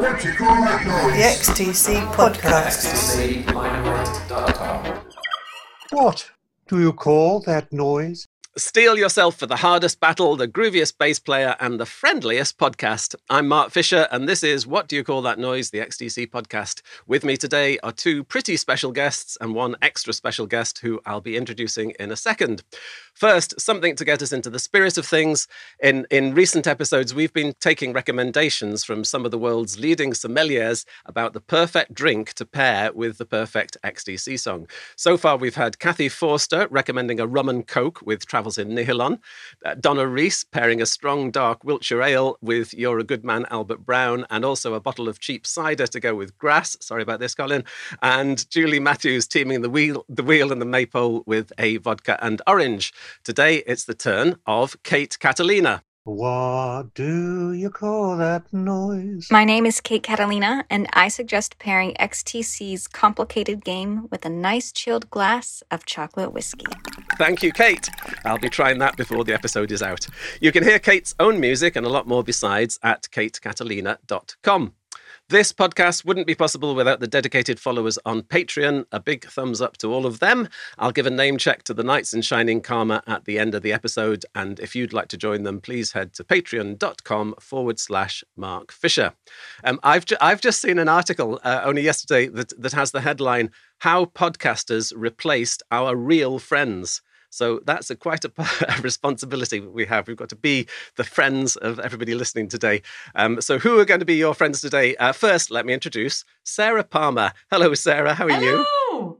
What you call that noise? The XTC Podcast. What do you call that noise? Steel yourself for the hardest battle, the grooviest bass player, and the friendliest podcast. I'm Mark Fisher, and this is What Do You Call That Noise, the XTC podcast. With me today are two pretty special guests and one extra special guest who I'll be introducing in a second. First, something to get us into the spirit of things. In, in recent episodes, we've been taking recommendations from some of the world's leading sommeliers about the perfect drink to pair with the perfect XTC song. So far, we've had Kathy Forster recommending a rum and coke with Travels in Nihilon, uh, Donna Reese pairing a strong dark Wiltshire ale with You're a Good Man Albert Brown, and also a bottle of cheap cider to go with grass. Sorry about this, Colin. And Julie Matthews teaming the wheel, the wheel and the maypole with a vodka and orange. Today, it's the turn of Kate Catalina. What do you call that noise? My name is Kate Catalina, and I suggest pairing XTC's complicated game with a nice chilled glass of chocolate whiskey. Thank you, Kate. I'll be trying that before the episode is out. You can hear Kate's own music and a lot more besides at katecatalina.com. This podcast wouldn't be possible without the dedicated followers on Patreon. A big thumbs up to all of them. I'll give a name check to the Knights in Shining Karma at the end of the episode. And if you'd like to join them, please head to patreon.com forward slash Mark Fisher. Um, I've, ju- I've just seen an article uh, only yesterday that, that has the headline How Podcasters Replaced Our Real Friends. So that's a quite a, a, responsibility we have. We've got to be the friends of everybody listening today. Um, so who are going to be your friends today? Uh, first, let me introduce Sarah Palmer. Hello, Sarah. How are Hello. you?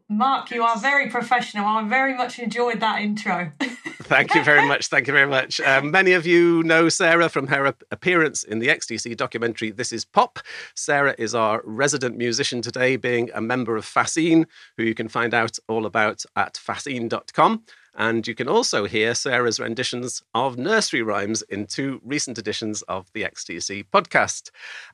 Mark, you are very professional. I very much enjoyed that intro. Thank you very much. Thank you very much. Um, many of you know Sarah from her appearance in the XTC documentary This Is Pop. Sarah is our resident musician today, being a member of Fascine, who you can find out all about at fascine.com. And you can also hear Sarah's renditions of nursery rhymes in two recent editions of the XTC podcast.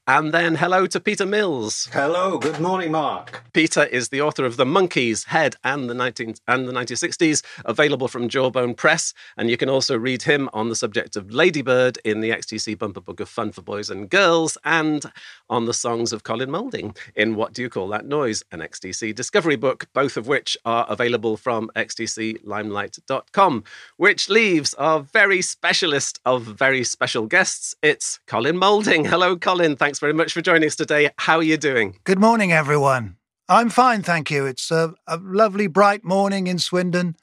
And then hello to Peter Mills. Hello, good morning, Mark. Peter is the author of The Monkees Head and the 19 and the 1960s, available from Jawbone Press. And you can also read him on the subject of Ladybird in the XTC bumper book of Fun for Boys and Girls and on the songs of Colin Moulding in What Do You Call That Noise, an XTC discovery book, both of which are available from XTC Limelight com, which leaves our very specialist of very special guests. It's Colin Moulding. Hello, Colin. Thanks very much for joining us today. How are you doing? Good morning, everyone. I'm fine, thank you. It's a, a lovely, bright morning in Swindon,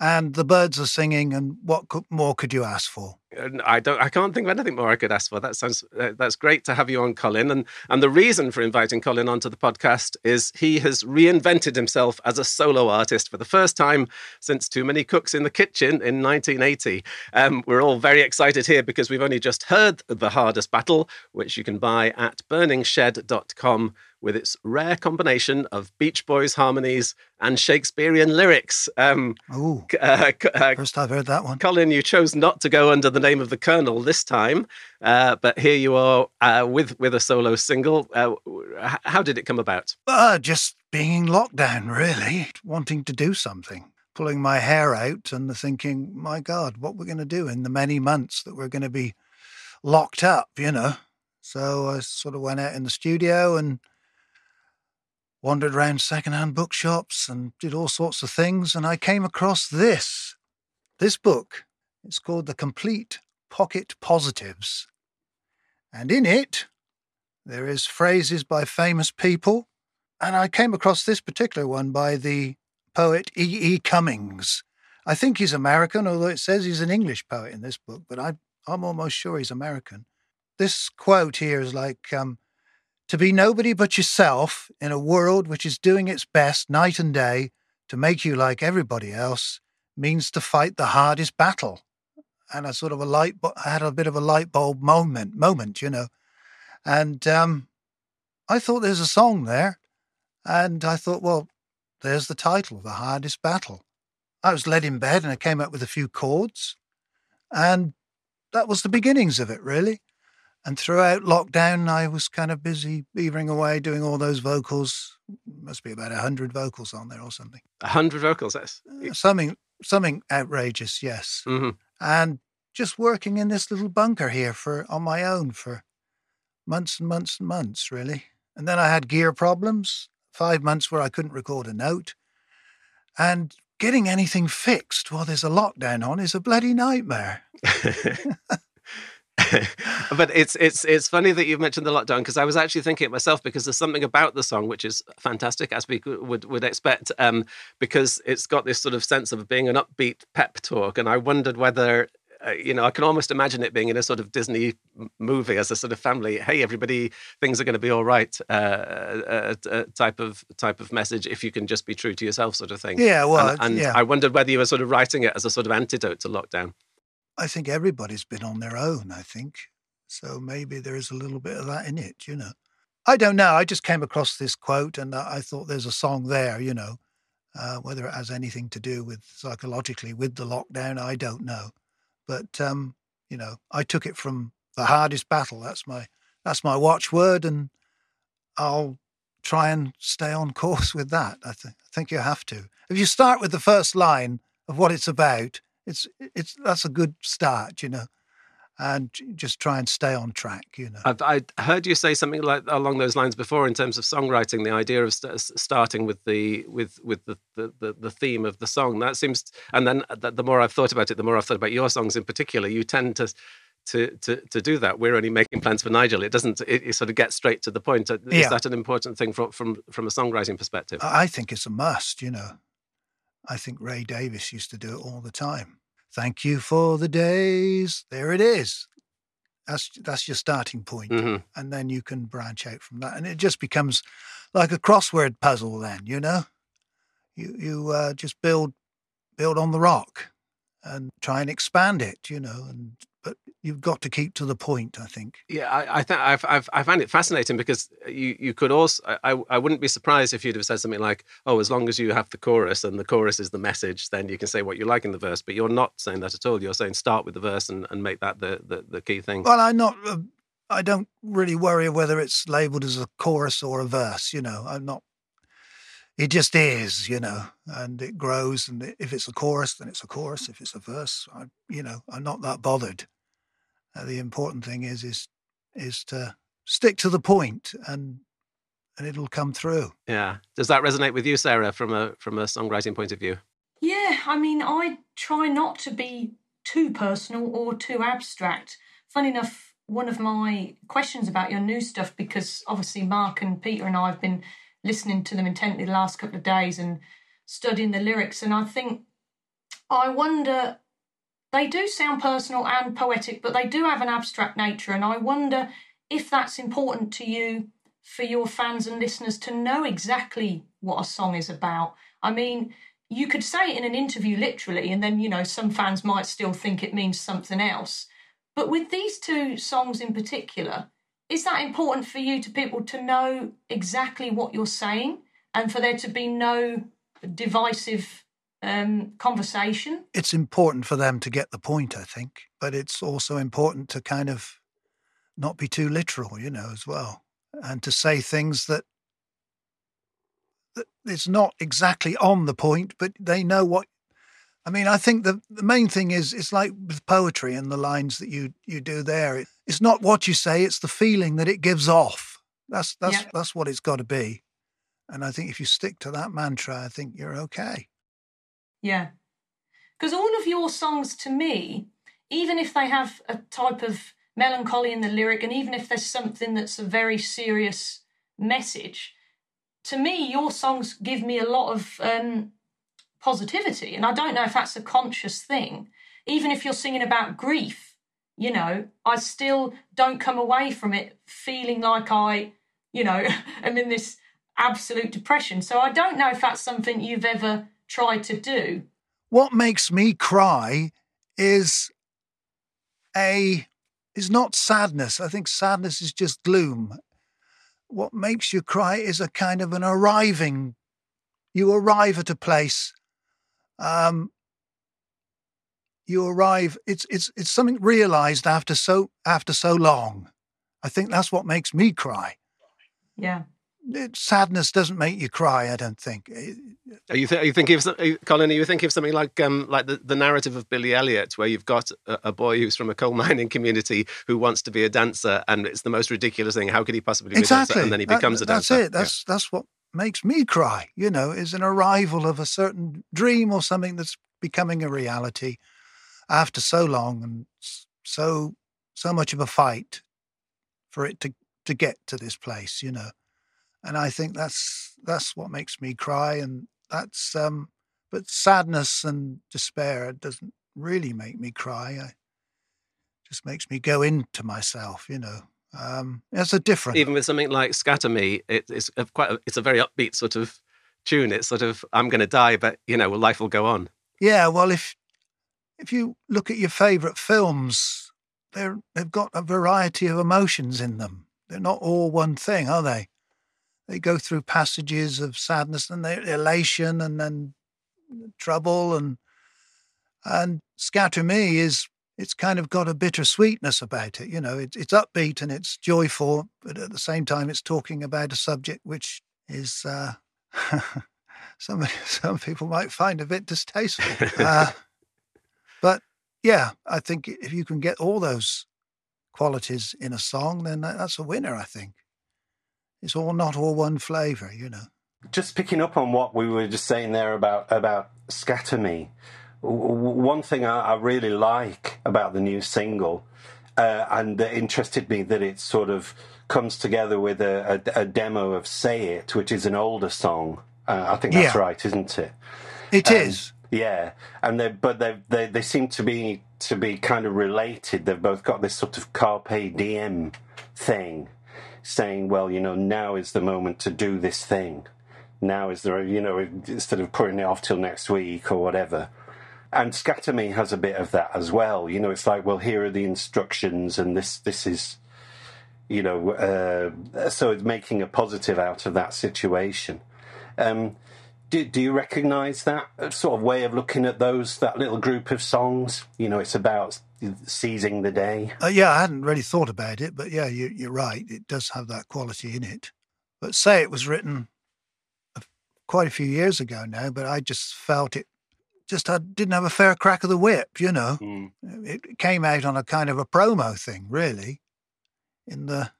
and the birds are singing. And what more could you ask for? I don't. I can't think of anything more I could ask for. That sounds. Uh, that's great to have you on, Colin. And and the reason for inviting Colin onto the podcast is he has reinvented himself as a solo artist for the first time since Too Many Cooks in the Kitchen in 1980. Um, we're all very excited here because we've only just heard the hardest battle, which you can buy at burningshed.com with its rare combination of Beach Boys harmonies and Shakespearean lyrics. Um, oh, uh, uh, first I've heard that one. Colin, you chose not to go under the name of the Colonel this time, uh, but here you are uh, with with a solo single. Uh, how did it come about? Uh, just being in lockdown, really, wanting to do something. Pulling my hair out and thinking, my God, what we're going to do in the many months that we're going to be locked up, you know. So I sort of went out in the studio and wandered around secondhand bookshops and did all sorts of things. And I came across this, this book. It's called The Complete Pocket Positives. And in it, there is phrases by famous people. And I came across this particular one by the poet E. E. Cummings. I think he's American, although it says he's an English poet in this book, but I, I'm almost sure he's American. This quote here is like, um, to be nobody but yourself in a world which is doing its best night and day to make you like everybody else means to fight the hardest battle. And a sort of a light, I had a bit of a light bulb moment, moment, you know. And um, I thought there's a song there. And I thought, well, there's the title, The Hardest Battle. I was led in bed and I came up with a few chords. And that was the beginnings of it, really. And throughout lockdown, I was kind of busy beavering away doing all those vocals. Must be about a hundred vocals on there or something. A hundred vocals, that's uh, something something outrageous, yes. Mm-hmm. And just working in this little bunker here for on my own for months and months and months, really. And then I had gear problems, five months where I couldn't record a note. And getting anything fixed while there's a lockdown on is a bloody nightmare. but it's it's it's funny that you've mentioned the lockdown because I was actually thinking it myself because there's something about the song which is fantastic as we would would expect um, because it's got this sort of sense of being an upbeat pep talk and I wondered whether uh, you know, I can almost imagine it being in a sort of Disney movie as a sort of family. Hey, everybody, things are going to be all right. Uh, uh, uh, type of type of message if you can just be true to yourself, sort of thing. Yeah, well, and, and yeah. I wondered whether you were sort of writing it as a sort of antidote to lockdown. I think everybody's been on their own. I think so. Maybe there is a little bit of that in it. You know, I don't know. I just came across this quote and I thought there's a song there. You know. Uh, whether it has anything to do with psychologically with the lockdown, I don't know. But um, you know, I took it from the hardest battle. That's my that's my watchword, and I'll try and stay on course with that. I, th- I think you have to. If you start with the first line of what it's about, it's it's that's a good start. You know and just try and stay on track. You know, I've I heard you say something like along those lines before in terms of songwriting. The idea of st- starting with the with with the, the, the theme of the song that seems, and then uh, the, the more I've thought about it, the more I've thought about your songs in particular. You tend to to, to, to do that. We're only making plans for Nigel. It doesn't. It, it sort of gets straight to the point. Uh, is Yeah. that an important thing from from from a songwriting perspective? I think it's a must. You know, I think Ray Davies used to do it all the time. Thank you for the days. There it is. That's that's your starting point. hmm and then you can branch out from that, and it just becomes like a crossword puzzle. Then you know, you you uh, just build build on the rock and try and expand it. You know, and you've got to keep to the point. I think. Yeah, I, I think I've, I've I find it fascinating because you you could also I, I wouldn't be surprised if you'd have said something like, oh, as long as you have the chorus and the chorus is the message, then you can say what you like in the verse. But you're not saying that at all. You're saying start with the verse and, and make that the, the, the key thing. Well, I'm not. Uh, I don't really worry whether it's labelled as a chorus or a verse. You know, I'm not. It just is, you know, and it grows. And if it's a chorus, then it's a chorus. If it's a verse, I, you know, I'm not that bothered. Uh, the important thing is is is to stick to the point, and and it'll come through. Yeah. Does that resonate with you, Sarah, from a from a songwriting point of view? Yeah, I mean, I try not to be too personal or too abstract. Funny enough, one of my questions about your new stuff, because obviously Mark and Peter and I have been listening to them intently the last couple of days and studying the lyrics, and I think I wonder they do sound personal and poetic, but they do have an abstract nature, and I wonder if that's important to you for your fans and listeners to know exactly what a song is about. I mean, you could say it in an interview literally, and then, you know, some fans might still think it means something else. But with these two songs in particular, is that important for you to people to know exactly what you're saying and for there to be no divisive um, conversation? It's important for them to get the point, I think, but it's also important to kind of not be too literal, you know, as well, and to say things that that it's not exactly on the point, but they know what. I mean, I think the the main thing is it's like with poetry and the lines that you you do there. It, it's not what you say; it's the feeling that it gives off. That's that's Yeah. that's what it's got to be. And I think if you stick to that mantra, I think you're okay. Yeah. Because all of your songs to me, even if they have a type of melancholy in the lyric, and even if there's something that's a very serious message, to me, your songs give me a lot of um, positivity. And I don't know if that's a conscious thing. Even if you're singing about grief, you know, I still don't come away from it feeling like I, you know, am in this absolute depression. So I don't know if that's something you've ever tried to do. what makes me cry is a is not sadness. I think sadness is just gloom. What makes you cry is a kind of an arriving. You arrive at a place. Um, you arrive. It's it's it's something realized after so after so long. I think that's what makes me cry. Yeah. It, sadness doesn't make you cry. I don't think. Are you, th- are you thinking of some- you- Colin? Are you thinking of something like um, like the, the narrative of Billy Elliot, where you've got a, a boy who's from a coal mining community who wants to be a dancer, and it's the most ridiculous thing. How could he possibly be a dancer? exactly. And then he That- becomes a dancer? That's it. That's that's what makes me cry. You know, is an arrival of a certain dream or something that's becoming a reality after so long and so so much of a fight for it to to get to this place. You know, and I think that's that's what makes me cry, and that's um. But sadness and despair doesn't really make me cry. I, just makes me go into myself. You know, um, it's a different. even with something like Scatter Me, it, it's a quite a, it's a very upbeat sort of tune. It's sort of I'm going to die, but you know, life will go on. Yeah, well, if if you look at your favourite films, they're they've got a variety of emotions in them. They're not all one thing, are they? They go through passages of sadness and elation and then trouble and and Scatter Me is it's kind of got a bittersweetness about it. You know, it's it's upbeat and it's joyful, but at the same time, it's talking about a subject which is uh, some some people might find a bit distasteful. Uh, but yeah, I think if you can get all those qualities in a song, then that's a winner. I think it's all not all one flavour. You know. Just picking up on what we were just saying there about about Scatter Me. One thing I, I really like about the new single, uh, and that interested me that it sort of comes together with a, a, a demo of "Say It," which is an older song. Uh, I think that's Yeah. right, isn't it? It is. Um, Yeah, and they but they they they seem to be to be kind of related. They've both got this sort of carpe diem thing, saying, "Well, you know, now is the moment to do this thing. Now is the you know instead of putting it off till next week or whatever." And Scatter Me has a bit of that as well. You know, it's like, well, here are the instructions, and this this is, you know, uh, so it's making a positive out of that situation. Um, do, do you recognise that sort of way of looking at those that little group of songs? You know, it's about seizing the day. Uh, yeah, I hadn't really thought about it, but yeah, you, you're right. It does have that quality in it. But say it was written a- quite a few years ago now, but I just felt it just had, didn't have a fair crack of the whip, you know. It came out on a kind of a promo thing, really, in the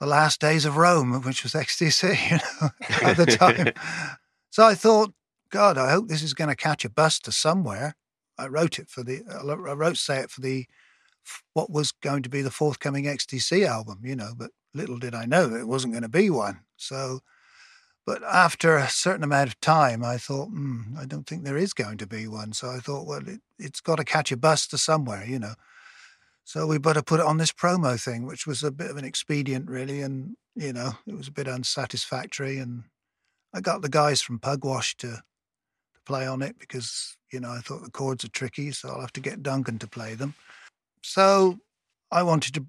the last days of Rome, which was XTC, you know, at the time. so I thought, God, I hope this is going to catch a bus to somewhere. I wrote it for the, I wrote say it for the, what was going to be the forthcoming XTC album, you know, but little did I know it wasn't going to be one. So, but after a certain amount of time, I thought, hmm, I don't think there is going to be one. So I thought, well, it, it's got to catch a bus to somewhere, you know. So we better put it on this promo thing, which was a bit of an expedient, really. And, you know, it was a bit unsatisfactory. And I got the guys from Pugwash to play on it because, you know, I thought the chords are tricky. So I'll have to get Duncan to play them. So I wanted to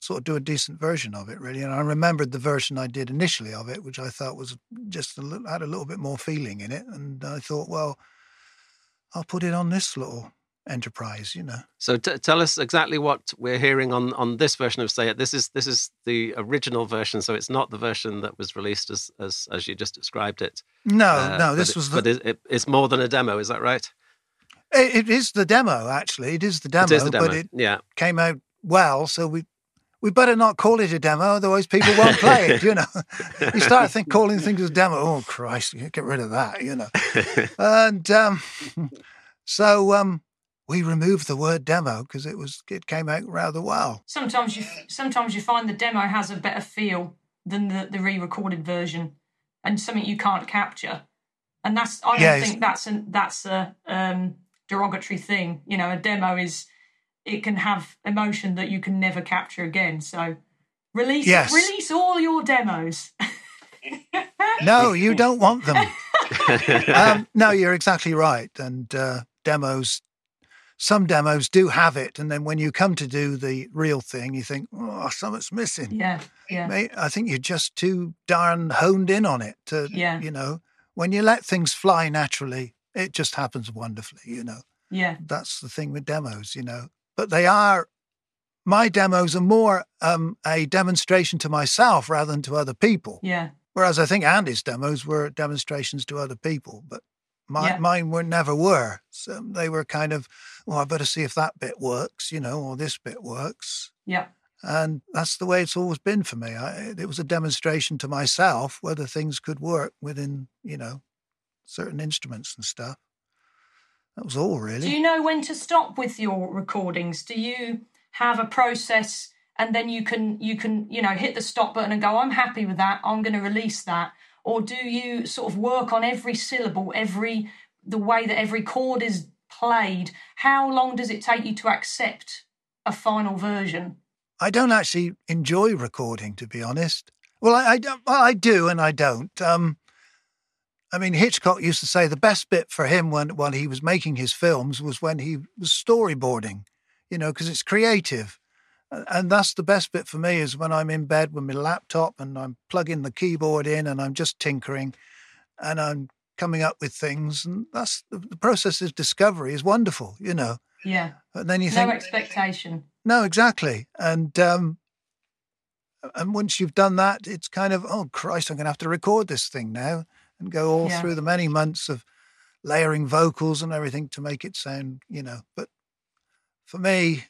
sort of do a decent version of it, really. And I remembered the version I did initially of it, which I thought was just a little, had a little bit more feeling in it. And I thought, well, I'll put it on this little enterprise, you know. So t- tell us exactly what we're hearing on on this version of Say It. This is this is the original version, so it's not the version that was released as as as you just described it. No, Uh, no, this it- was the. But it, it, it's more than a demo, is that right? It, it is the demo, actually. It is the demo, it is the demo. but it yeah. came out well. So we we better not call it a demo, otherwise people won't play it. You know, you start think calling things a demo. Oh Christ, get rid of that. You know, and um, so um, we removed the word demo because it was it came out rather well. Sometimes you sometimes you find the demo has a better feel than the, the re-recorded version, and something you can't capture. And that's I don't Yes. think that's a that's a um, derogatory thing. You know, a demo is it can have emotion that you can never capture again. So release Yes. release all your demos. No, you don't want them. um, no, you're exactly right. And uh, demos, some demos do have it, and then when you come to do the real thing, you think, oh, something's missing. yeah, yeah, I think you're just too darn honed in on it. To, Yeah. You know, when you let things fly naturally, it just happens wonderfully. You know, yeah. that's the thing with demos. You know, but they are my demos are more um, a demonstration to myself rather than to other people. Yeah. Whereas I think Andy's demos were demonstrations to other people, but my, Yeah. mine were never were. So they were kind of, well, I better see if that bit works, you know, or this bit works. Yeah. And that's the way it's always been for me. I, it was a demonstration to myself whether things could work within, you know, certain instruments and stuff. That was all really. Do you know when to stop with your recordings? Do you have a process and then you can you can you know hit the stop button and go I'm happy with that. I'm going to release that. Or do you sort of work on every syllable, every the way that every chord is played? How long does it take you to accept a final version? I don't actually enjoy recording, to be honest. Well, I, I, I do and I don't. Um, I mean, Hitchcock used to say the best bit for him when while he was making his films was when he was storyboarding, you know, because it's creative. And that's the best bit for me is when I'm in bed with my laptop and I'm plugging the keyboard in and I'm just tinkering and I'm coming up with things. And that's the, the process of discovery is wonderful, you know. Yeah. And then you No think, no expectation. no, exactly. And um, and once you've done that, it's kind of oh Christ, I'm going to have to record this thing now and go all Yeah. through the many months of layering vocals and everything to make it sound, you know. But for me,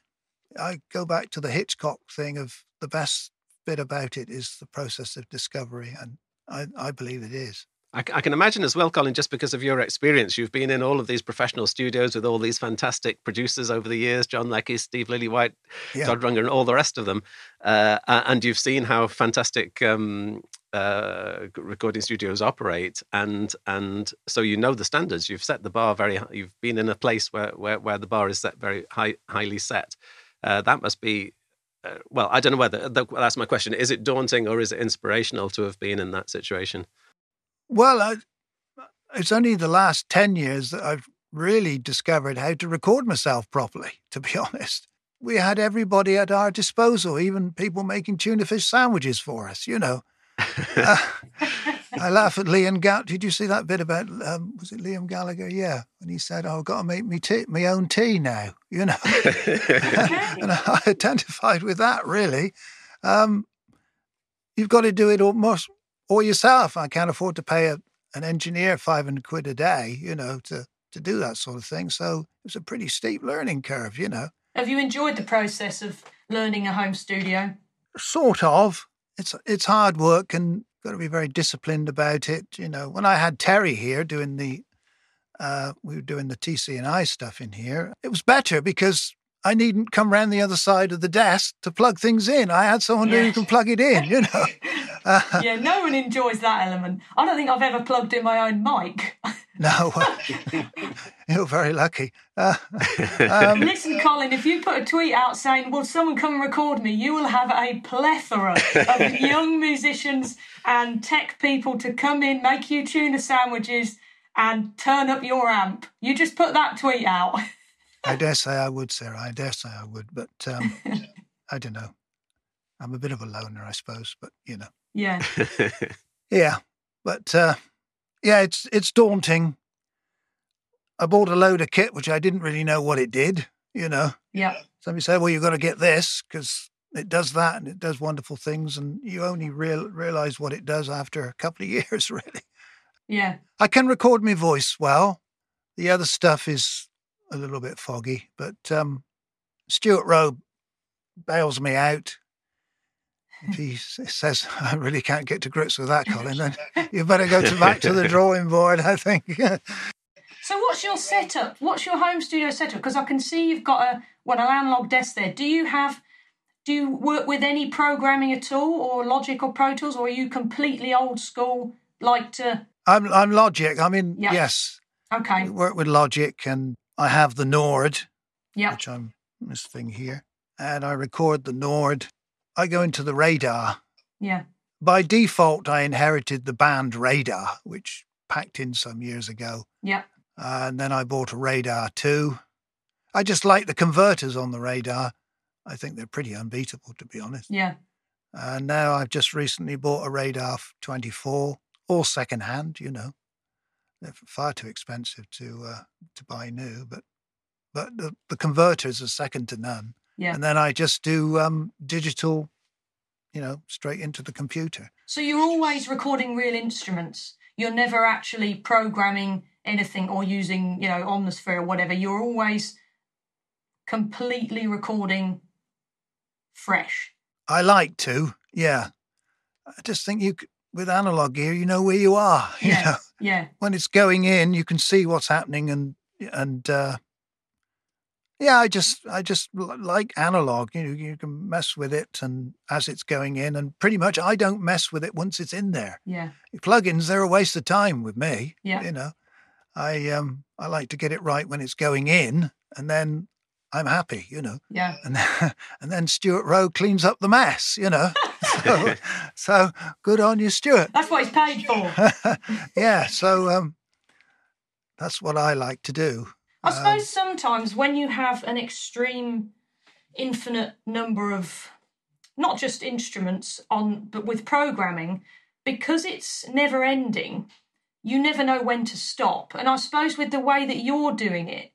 I go back to the Hitchcock thing of the best bit about it is the process of discovery, and I, I believe it is. I can imagine as well, Colin, just because of your experience, you've been in all of these professional studios with all these fantastic producers over the years John Leckie, Steve Lillywhite, Yeah. Todd Rundgren, and all the rest of them. Uh, and you've seen how fantastic um, uh, recording studios operate. And and so you know the standards. You've set the bar very high. You've been in a place where, where, where the bar is set very high, highly set. Uh, that must be. Uh, well, I don't know whether that's my question. Is it daunting or is it inspirational to have been in that situation? Well, I, it's only the last 10 years that I've really discovered how to record myself properly, to be honest. We had everybody at our disposal, even people making tuna fish sandwiches for us, you know. Uh, I laugh at Liam Gallagher. Did you see that bit about, um, was it Liam Gallagher? Yeah. And he said, oh, I've got to make me tea, my own tea now, you know. and I identified with that, really. Um, you've got to do it almost or yourself. I can't afford to pay a, an engineer 500 quid a day, you know, to, to do that sort of thing. So it's a pretty steep learning curve, you know. Have you enjoyed the process of learning a home studio? Sort of. It's it's hard work and got to be very disciplined about it. You know, when I had Terry here doing the, uh, we were doing the TC and I stuff in here. It was better because I needn't come round the other side of the desk to plug things in. I had someone Yeah. who can plug it in. You know. Uh, yeah, no one enjoys that element. I don't think I've ever plugged in my own mic. no, you're very lucky. Uh, um, Listen, Colin, if you put a tweet out saying, Will someone come and record me? you will have a plethora of young musicians and tech people to come in, make you tuna sandwiches, and turn up your amp. You just put that tweet out. I dare say I would, Sarah. I dare say I would, but um, I don't know. I'm a bit of a loner, I suppose, but you know. Yeah. Yeah, but uh, yeah, it's it's daunting. I bought a load of kit which I didn't really know what it did. You know, Yeah. somebody said, "Well, you've got to get this because it does that and it does wonderful things," and you only real, realize what it does after a couple of years, really. Yeah. I can record my voice well. The other stuff is a little bit foggy, but um, Stuart Rowe bails me out. He says, I really can't get to grips with that, Colin, then you better go to back to the drawing board, I think. So, what's your setup? What's your home studio setup? Because I can see you've got a well, an analog desk there. Do you have? Do you work with any programming at all, or Logic or Pro Tools, or are you completely old school? Like to I'm, I'm Logic. I mean, Yeah. yes, okay, I work with Logic and I have the Nord, yeah, which I'm this thing here, and I record the Nord. I go into the radar. yeah, By default, I inherited the band Radar, which packed in some years ago. yeah, and then I bought a radar too. I just like the converters on the radar. I think they're pretty unbeatable, to be honest. yeah, And now I've just recently bought a radar 24, all second hand, you know. They're far too expensive to uh, to buy new, but but the, the converters are second to none. Yeah. and then I just do um, digital, you know, straight into the computer. So you're always recording real instruments. You're never actually programming anything or using, you know, Omnisphere or whatever. You're always completely recording fresh. I like to, yeah. I just think you with analog gear, you know where you are. You Yeah. know, Yeah. when it's going in, you can see what's happening, and and uh, yeah, I just I just like analog. You know, you can mess with it, and as it's going in, and pretty much I don't mess with it once it's in there. Yeah. Plugins, they're a waste of time with me. Yeah. You know, I um I like to get it right when it's going in, and then I'm happy. You know Yeah. and then, and then Stuart Rowe cleans up the mess, you know. So, so good on you, Stuart. That's what he's paid for. yeah, so um, that's what I like to do. I Um, suppose sometimes when you have an extreme, infinite number of not just instruments on, but with programming, because it's never ending, you never know when to stop. And I suppose with the way that you're doing it,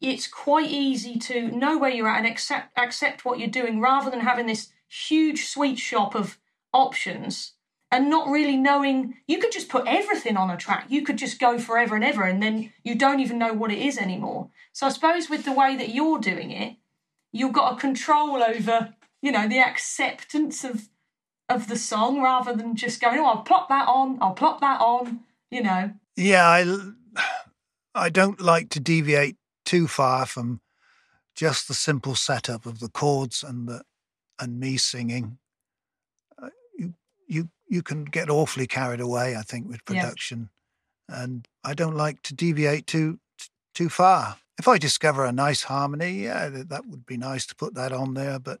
it's quite easy to know where you're at and accept accept what you're doing rather than having this huge sweet shop of options and not really knowing you could just put everything on a track. You could just go forever and ever and then you don't even know what it is anymore. So i suppose with the way that you're doing it you've got a control over you know the acceptance of of the song rather than just going oh i'll plop that on i'll plop that on you know? Yeah, i i don't like to deviate too far from just the simple setup of the chords and the and me singing. You can get awfully carried away, I think, with Yeah. production, and I don't like to deviate too too far. If I discover a nice harmony, yeah, that would be nice to put that on there. But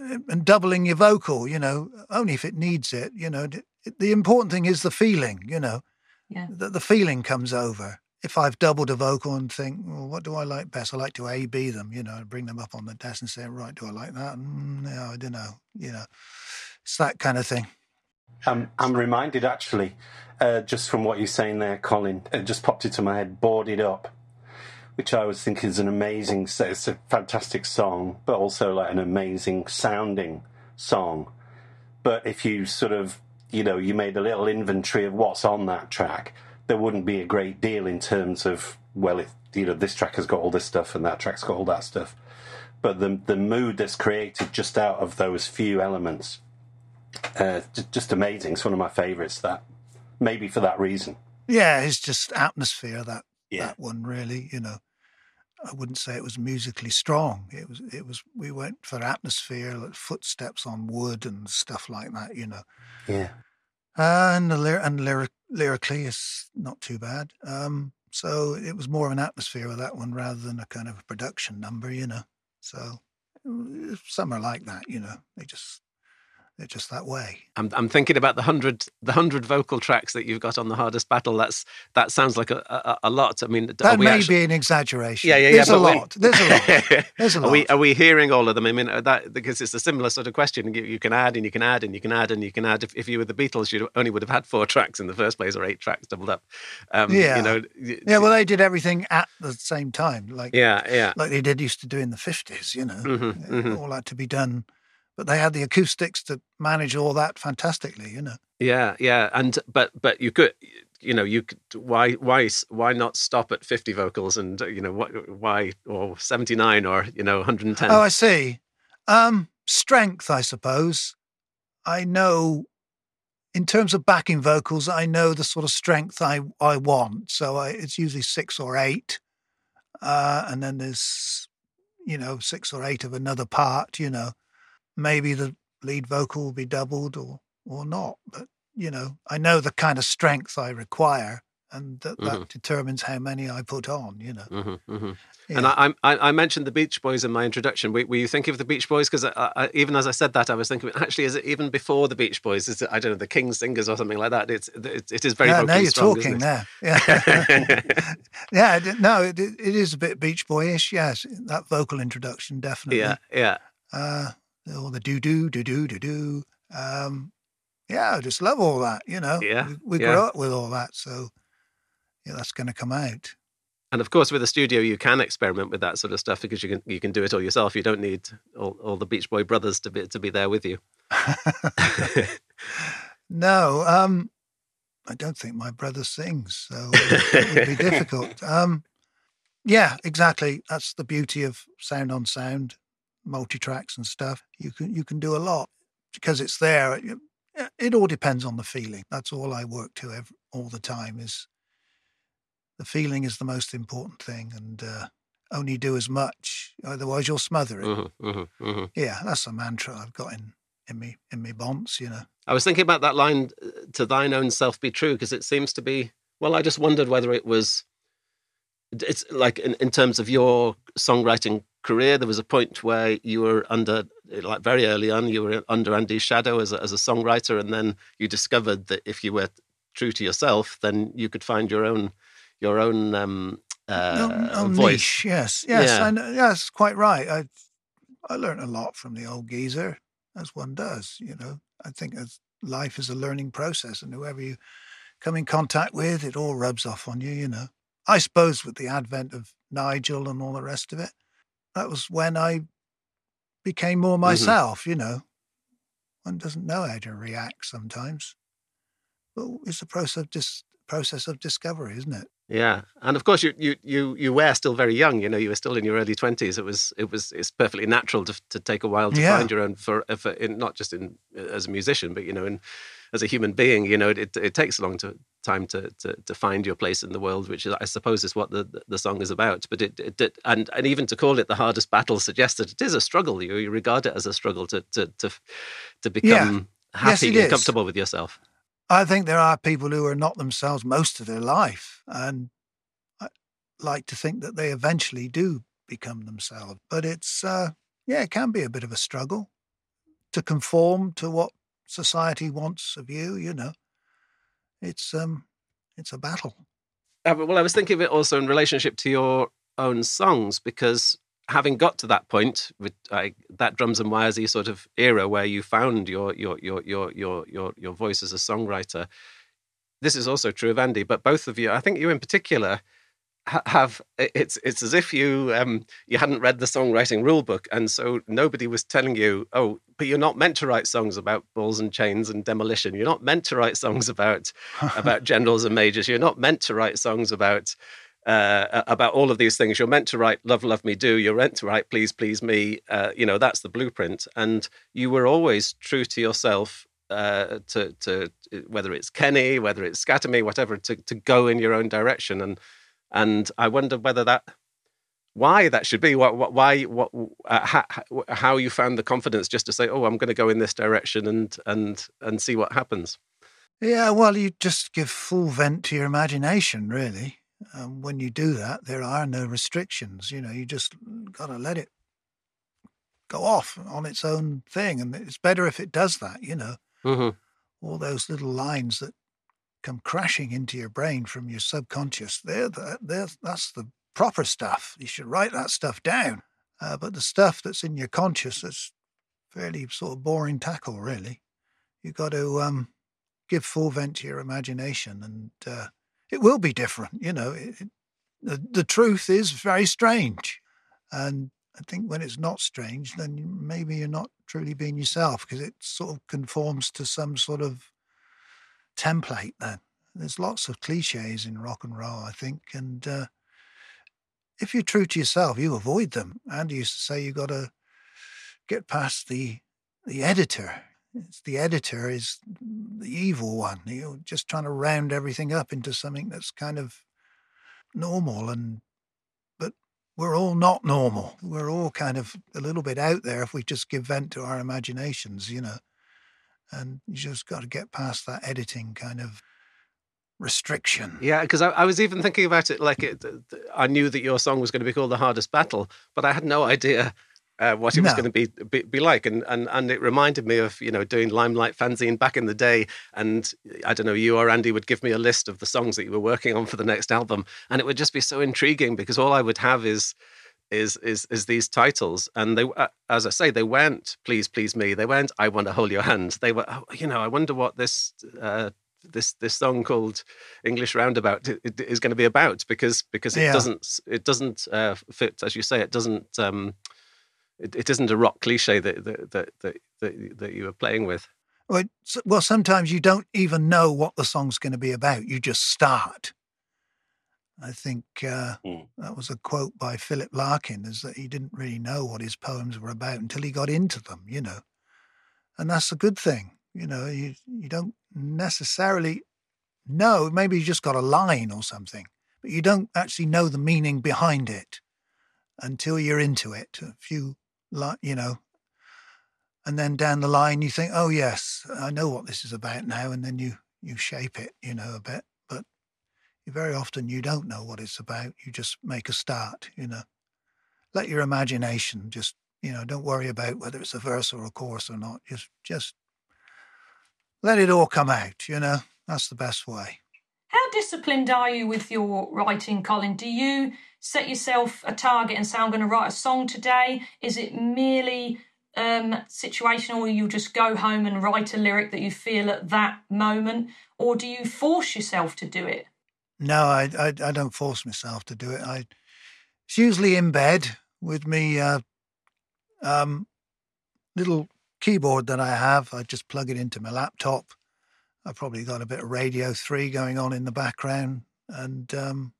and doubling your vocal, you know, only if it needs it. You know, the important thing is the feeling. You know, Yeah. that the feeling comes over. If I've doubled a vocal and think, well, what do I like best? I like to A B them, you know, bring them up on the desk and say, right, do I like that? Mm, no, I don't know. You know, it's that kind of thing. Um, I'm reminded actually, uh, just from what you're saying there, Colin, it just popped into my head, Boarded Up, which I was thinking is an amazing, it's a fantastic song, but also like an amazing sounding song. But if you sort of, you know, you made a little inventory of what's on that track, there wouldn't be a great deal in terms of, well, if, you know, this track has got all this stuff and that track's got all that stuff. But the, the mood that's created just out of those few elements uh, just amazing. It's one of my favourites. That maybe for that reason. Yeah, it's just atmosphere that Yeah. that one really. You know, I wouldn't say it was musically strong. It was. It was. We went for atmosphere, like footsteps on wood and stuff like that. You know, Yeah, uh, and the lyr- and lyric lyrically is not too bad. Um, so it was more of an atmosphere with that one rather than a kind of a production number. You know, so uh, some are like that. You know, they just they're just that way. I'm, I'm thinking about the hundred the hundred vocal tracks that you've got on the hardest battle. That's that sounds like a a, a lot. I mean, That may actually- be an exaggeration. Yeah, yeah, yeah. There's a lot. There's a lot. There's a Are we lot. are we hearing all of them? I mean, uh, that because it's a similar sort of question. You, you can add and you can add and you can add and you can add. If, if you were the Beatles, you only would have had four tracks in the first place or eight tracks doubled up. Um, Yeah. you know. Yeah, well, they did everything at the same time, like yeah, yeah. like they did used to do in the fifties. You know, Mhm, It mhm. all had to be done, but they had the acoustics to manage all that fantastically. You know, Yeah, yeah, and but but you could, you know, you could why why why not stop at fifty vocals and you know what why or seventy nine or you know one hundred and ten. oh, I see. Um, strength, I suppose. I know, in terms of backing vocals, I know the sort of strength I I want. So I, it's usually six or eight, uh, and then there's, you know, six or eight of another part. You know, maybe the lead vocal will be doubled or or not, but you know, I know the kind of strength I require, and that, that determines how many I put on. You know, hmm hmm Yeah. And I, I I mentioned the Beach Boys in my introduction. Were, were you thinking of the Beach Boys? Because I, I, even as I said that, I was thinking, actually, is it even before the Beach Boys? Is it I don't know the King Singers or something like that? It's it, it is very yeah, now you're strong, talking there. Yeah, yeah. No, it, it is a bit Beach Boyish. Yes, that vocal introduction definitely. yeah, yeah. Uh, all the do do do do do do. Um, yeah, I just love all that. You know. Yeah, We, we yeah. grew up with all that, so yeah, that's going to come out. And of course, with a studio, you can experiment with that sort of stuff because you can you can do it all yourself. You don't need all, all the Beach Boy brothers to be to be there with you. no, um, I don't think my brother sings, so it would be difficult. Um, yeah, exactly. That's the beauty of sound on sound, multi tracks and stuff. You can you can do a lot because it's there. It, it all depends on the feeling. That's all I work to every, all the time. Is the feeling is the most important thing, and uh, only do as much, otherwise you'll smother it. Mm-hmm, mm-hmm, mm-hmm. Yeah, that's a mantra I've got in in me in me bonds. You know. I was thinking about that line, "To thine own self be true," because it seems to be. Well, I just wondered whether it was. It's like in, in terms of your songwriting career, there was a point where you were under, like very early on, you were under Andy's shadow as a, as a songwriter, and then you discovered that if you were true to yourself, then you could find your own your own um, uh, voice. Niche, yes, yes, yeah. and yes, quite right. I I learned a lot from the old geezer, as one does. You know, I think as life is a learning process, and whoever you come in contact with, it all rubs off on you. You know, I suppose with the advent of Nigel and all the rest of it, that was when I became more mm-hmm. myself. Mm-hmm. You know, one doesn't know how to react sometimes, but it's a process of dis- process of discovery, isn't it? Yeah, and of course you you you you were still very young. You know, you were still in your early twenties. It was it was it's perfectly natural to to take a while to yeah. find your own for, for in, not just in as a musician, but you know, in as a human being. You know, it it takes a long to, time to, to to find your place in the world, which is, I suppose is what the the song is about. But it, it, it and and even to call it the hardest battle suggests that it is a struggle. You, you regard it as a struggle to to to to become yeah. happy yes, and is. comfortable with yourself. I think there are people who are not themselves most of their life, and I like to think that they eventually do become themselves. But it's, uh, yeah, it can be a bit of a struggle to conform to what society wants of you. You know, it's um, it's a battle. Uh, well, I was thinking of it also in relationship to your own songs because having got to that point with that drums and wiresy sort of era where you found your your your your your your your voice as a songwriter, this is also true of Andy. But both of you, I think you in particular, have it's it's as if you um, you hadn't read the songwriting rule book, and so nobody was telling you, oh, but you're not meant to write songs about balls and chains and demolition. You're not meant to write songs about about generals and majors. You're not meant to write songs about uh, about all of these things. You're meant to write "Love, Love Me Do." You're meant to write "Please, Please Me." Uh, you know that's the blueprint, and you were always true to yourself. Uh, to to whether it's Kenny, whether it's Scatter Me, whatever, to to go in your own direction, and and I wonder whether that why that should be what, what why what uh, how, how you found the confidence just to say oh i'm going to go in this direction and and and see what happens yeah well you just give full vent to your imagination really um, when you do that, there are no restrictions. You know, you just got to let it go off on its own thing. And it's better if it does that, you know. Mm-hmm. All those little lines that come crashing into your brain from your subconscious, they're the, they're, that's the proper stuff. You should write that stuff down. Uh, but the stuff that's in your conscious, that's fairly sort of boring tackle, really. You've got to um, give full vent to your imagination and uh, it will be different. You know, it, the, the truth is very strange. And I think when it's not strange, then maybe you're not truly being yourself because it sort of conforms to some sort of template then. There's lots of cliches in rock and roll, I think. And uh, if you're true to yourself, you avoid them. Andy used to say you got to get past the the editor it's the editor is the evil one. You're just trying to round everything up into something that's kind of normal and but we're all not normal. We're all kind of a little bit out there if we just give vent to our imaginations, you know. And you just got to get past that editing kind of restriction. Yeah, because I, I, was even thinking about it like it, I knew that your song was going to be called The Hardest Battle, but I had no idea uh, what it was going to be, be, be like, and and and it reminded me of you know doing Limelight fanzine back in the day, and I don't know you or Andy would give me a list of the songs that you were working on for the next album, and it would just be so intriguing because all I would have is is is is these titles, and they uh, as I say they weren't please please me, they weren't I want to hold your hand, they were oh, you know I wonder what this uh, this this song called English Roundabout is going to be about because because it Yeah. doesn't it doesn't uh, fit as you say it doesn't um, it, it isn't a rock cliche that that that that, that, that you were playing with. Well, well, sometimes you don't even know what the song's going to be about. You just start. I think uh, Mm. that was a quote by Philip Larkin, is that he didn't really know what his poems were about until he got into them, you know. And that's a good thing, you know. You you don't necessarily know. Maybe you just got a line or something, but you don't actually know the meaning behind it until you're into it. A few, you know, and then down the line you think, oh yes, I know what this is about now, and then you you shape it, you know, a bit. Very often you don't know what it's about. You just make a start, you know. Let your imagination just, you know, don't worry about whether it's a verse or a chorus or not. Just just let it all come out, you know. That's the best way. How disciplined are you with your writing, Colin? Do you set yourself a target and say, I'm going to write a song today? Is it merely um, situational, or you just go home and write a lyric that you feel at that moment? Or do you force yourself to do it? No, I, I I don't force myself to do it. I it's usually in bed with me uh, um, little keyboard that I have. I just plug it into my laptop. I've probably got a bit of Radio Three going on in the background, and um,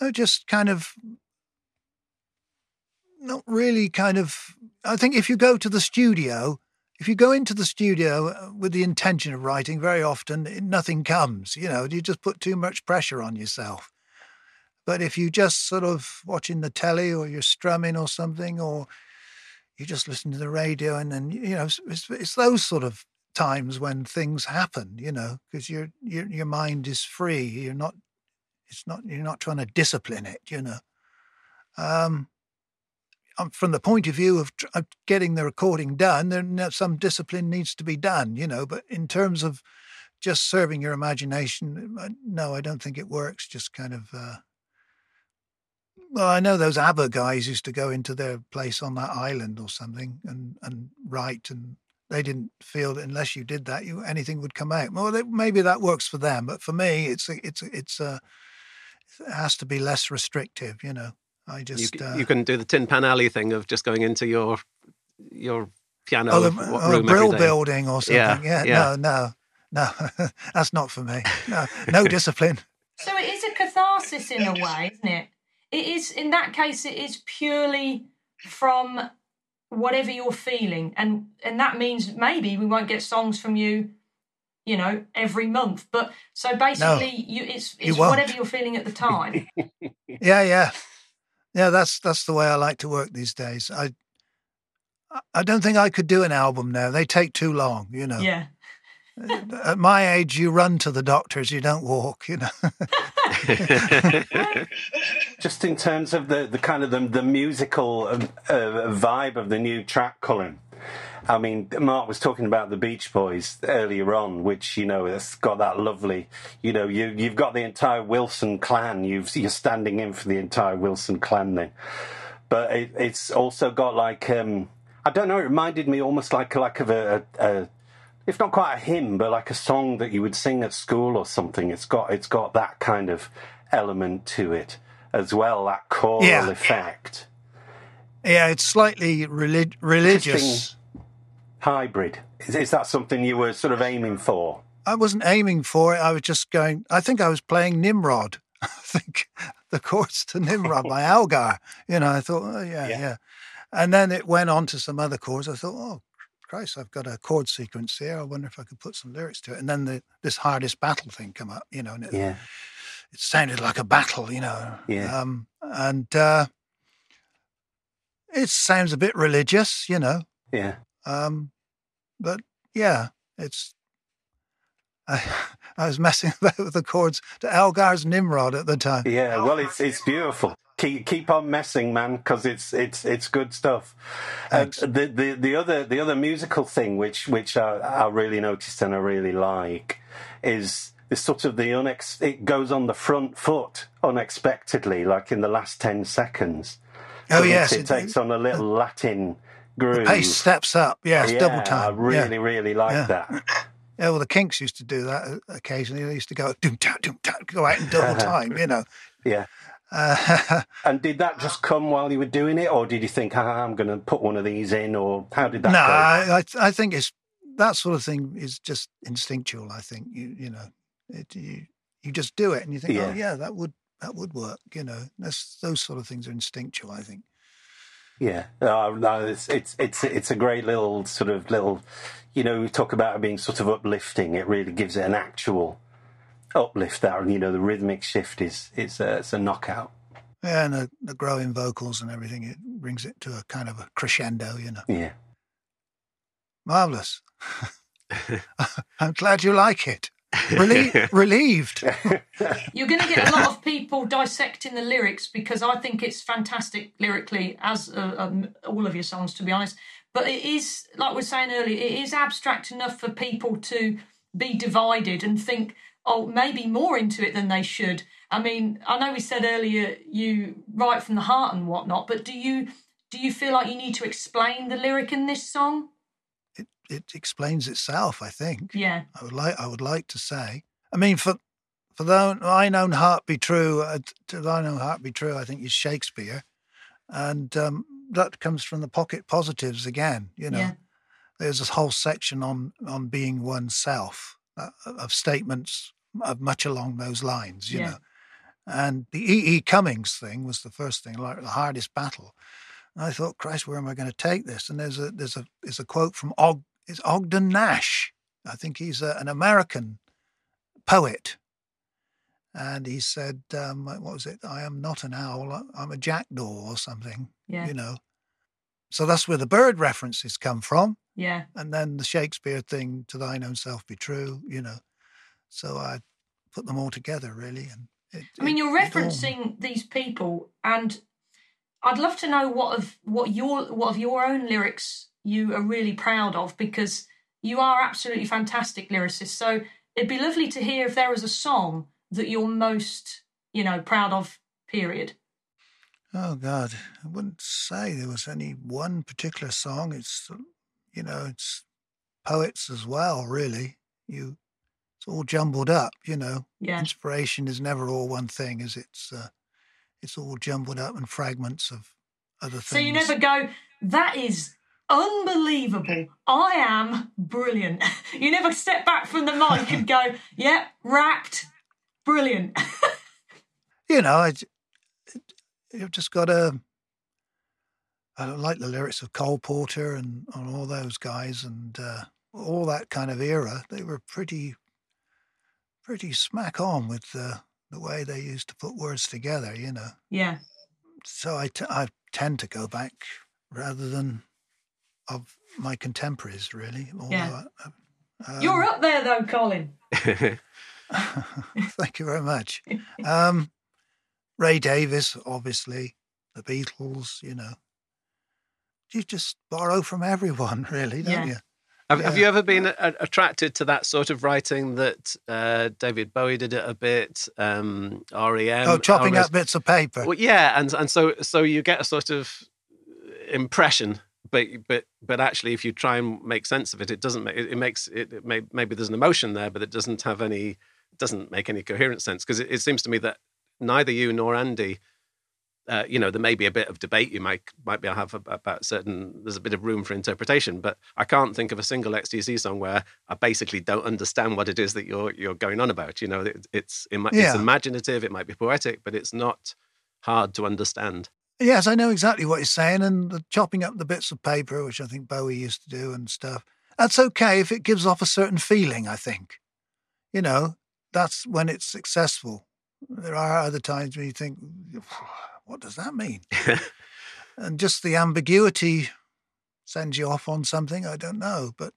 I just kind of not really kind of. I think if you go to the studio, if you go into the studio uh, with the intention of writing, very often nothing comes. You know, you just put too much pressure on yourself. But if you just sort of watching the telly or you're strumming or something, or you just listen to the radio, and then you know, it's, it's, those sort of times when things happen. You know, because your your your mind is free. You're not. It's not. You're not trying to discipline it. You know. Um, from the point of view of, getting the recording done, then some discipline needs to be done, you know. But in terms of just serving your imagination, uh, no, I don't think it works. Just kind of, uh, well, I know those ABBA guys used to go into their place on that island or something and and write, and they didn't feel that unless you did that, you anything would come out. Well, they, maybe that works for them, but for me, it's it's it's it has to be less restrictive, you know. I You, just c- uh, you can do the Tin Pan Alley thing of just going into your your piano oh, the, what oh, room brill building or something. Yeah, Yeah, yeah. no, no, no, that's not for me. No, no discipline. So it is a catharsis in a way, isn't it? It is, in that case, it is purely from whatever you're feeling. And, and that means maybe we won't get songs from you, you know, every month. But so basically, you, it's, it's won't. whatever you're feeling at the time. Yeah, yeah, yeah. That's that's the way I like to work these days. I I- I don't think I could do an album now. They take too long. You know. yeah. At my age, you run to the doctors. You don't walk. You know. Just in terms of the, the kind of the, the musical um, uh, vibe of the new track, Colin. I mean, Mark was talking about the Beach Boys earlier on, which you know has got that lovely. You know, you you've got the entire Wilson clan. You've you're standing in for the entire Wilson clan then, but it, it's also got like um, I don't know. It reminded me almost like like of a, a, a if not quite a hymn, but like a song that you would sing at school or something. It's got it's got that kind of element to it as well, that choral Yeah. effect. yeah, it's slightly relig- religious. Hybrid. Is, is that something you were sort of aiming for? I wasn't aiming for it. I was just going. I think I was playing Nimrod. I think the chords to Nimrod by Elgar. You know, I thought, oh yeah, Yeah. yeah, And then it went on to some other chords. I thought, oh Christ, I've got a chord sequence here. I wonder if I could put some lyrics to it. And then the this hardest battle thing come up. You know, and it, Yeah. it sounded like a battle. You know. Yeah. Um, and uh, it sounds a bit religious. You know. Yeah. Um, but yeah, it's. I, I was messing about with the chords to Elgar's Nimrod at the time. Yeah. Well, it's it's beautiful. Keep keep on messing, man, because it's it's it's good stuff. Uh, the the the other the other musical thing which which I, I really noticed and I really like is this sort of the unex. It goes on the front foot unexpectedly, like in the last ten seconds. Oh yes, it, it- takes on a little Latin groove. pace steps up. Yes, yeah, double time. I really, yeah. really like Yeah. that. Yeah, well, the Kinks used to do that uh, occasionally. They used to go doom ta doom ta, go out in double time, you know. Yeah. Uh, And did that just come while you were doing it, or did you think, ah, I'm going to put one of these in, or how did that no, go? I, I I think it's that sort of thing is just instinctual. I think you you know it, you you just do it and you think, Yeah. oh yeah, that would that would work. You know, that's those sort of things are instinctual. I think. Yeah, no, no, it's it's it's it's a great little sort of little, you know, we talk about it being sort of uplifting. It really gives it an actual uplift. That you know, the rhythmic shift is it's a, it's a knockout. Yeah, and the, the growing vocals and everything, it brings it to a kind of a crescendo. You know, Yeah, marvelous. I'm glad you like it. Relie- relieved. You're going to get a lot of people dissecting the lyrics because I think it's fantastic lyrically, as uh, um, all of your songs, to be honest. But it is, like we were saying earlier, it is abstract enough for people to be divided and think, oh, maybe more into it than they should. I mean, I know we said earlier you write from the heart and whatnot, but do you do you feel like you need to explain the lyric in this song? It explains itself. I think. Yeah, I would like I would like to say. I mean, for for though thine own heart be true, uh, to thine own heart be true. I think is Shakespeare, and um, that comes from the pocket positives again. You know, Yeah. there's this whole section on on being oneself uh, of statements of much along those lines. You Yeah. know, and the E. E. Cummings thing was the first thing, like the hardest battle. And I thought, Christ, where am I going to take this? And there's a there's a there's a quote from Og is Ogden Nash. I think he's a, an American poet. And he said, um, what was it? I am not an owl, I'm a jackdaw or something, yeah, you know. So that's where the bird references come from. yeah. And then the Shakespeare thing, to thine own self be true, you know. So I put them all together, really. And it, I mean, it- you're referencing these people, and I'd love to know what of what your what of your own lyrics you are really proud of because you are absolutely fantastic lyricist. So it'd be lovely to hear if there was a song that you're most, you know, proud of. Period. Oh God, I wouldn't say there was any one particular song. It's you know, it's poets as well. Really, you it's all jumbled up. You know, Yeah, inspiration is never all one thing, is it? It's, uh, it's all jumbled up and fragments of other things. So you never go, that is unbelievable. I am brilliant. You never step back from the mic and go, yep, wrapped, brilliant. you know, I, you've just got to. I like the lyrics of Cole Porter and, and all those guys and uh, all that kind of era. They were pretty, pretty smack on with the the way they used to put words together. You know, yeah, so I, t- I tend to go back rather than of my contemporaries. Really, although Yeah. I- um, you're up there though, Colin. Thank you very much. Um, Ray Davies, obviously, the Beatles, you know. You just borrow from everyone, really, don't Yeah. you? Have, have you ever been a- attracted to that sort of writing that uh, David Bowie did it a bit, um, REM? oh, chopping Elvis? up bits of paper. Well, yeah, and and so so you get a sort of impression, but but but actually, if you try and make sense of it, it doesn't make it, it makes it, it may, maybe there's an emotion there, but it doesn't have any doesn't make any coherent sense because it, it seems to me that neither you nor Andy. Uh, you know, there may be a bit of debate you might might be have about, certain. There's a bit of room for interpretation, but I can't think of a single XTC song where I basically don't understand what it is that you're you're going on about. You know, it, it's it's Yeah. imaginative, it might be poetic, but it's not hard to understand. Yes, I know exactly what you're saying. And the chopping up the bits of paper, which I think Bowie used to do and stuff, that's okay if it gives off a certain feeling, I think. You know, that's when it's successful. There are other times when you think, what does that mean? and just the ambiguity sends you off on something. I don't know, but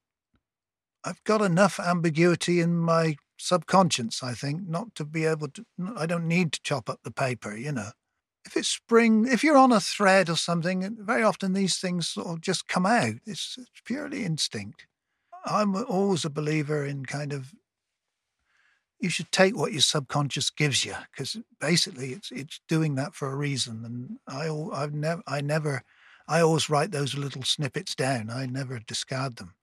I've got enough ambiguity in my subconscious, I think, not to be able to. I don't need to chop up the paper, you know. If it's spring, if you're on a thread or something, very often these things sort of just come out. It's, it's purely instinct. I'm always a believer in kind of you should take what your subconscious gives you because basically it's it's doing that for a reason. And I I've never I never I always write those little snippets down. I never discard them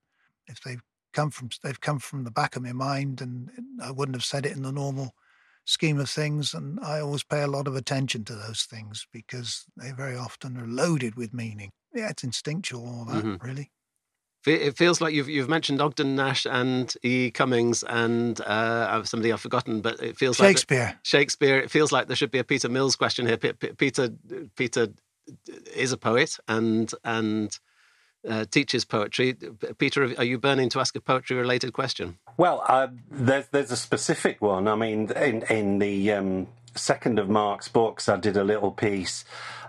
if they've come from they've come from the back of my mind, and I wouldn't have said it in the normal scheme of things. And I always pay a lot of attention to those things because they very often are loaded with meaning. Yeah, it's instinctual, all that Mhm. really. It feels like you've you've mentioned Ogden Nash and E. Cummings and uh, somebody I've forgotten, but it feels like Shakespeare. Shakespeare. It feels like there should be a Peter Mills question here. P- P- Peter Peter is a poet and and uh, teaches poetry. Peter, are you burning to ask a poetry related question? Well, uh, there's there's a specific one. I mean, in in the um, second of Mark's books, I did a little piece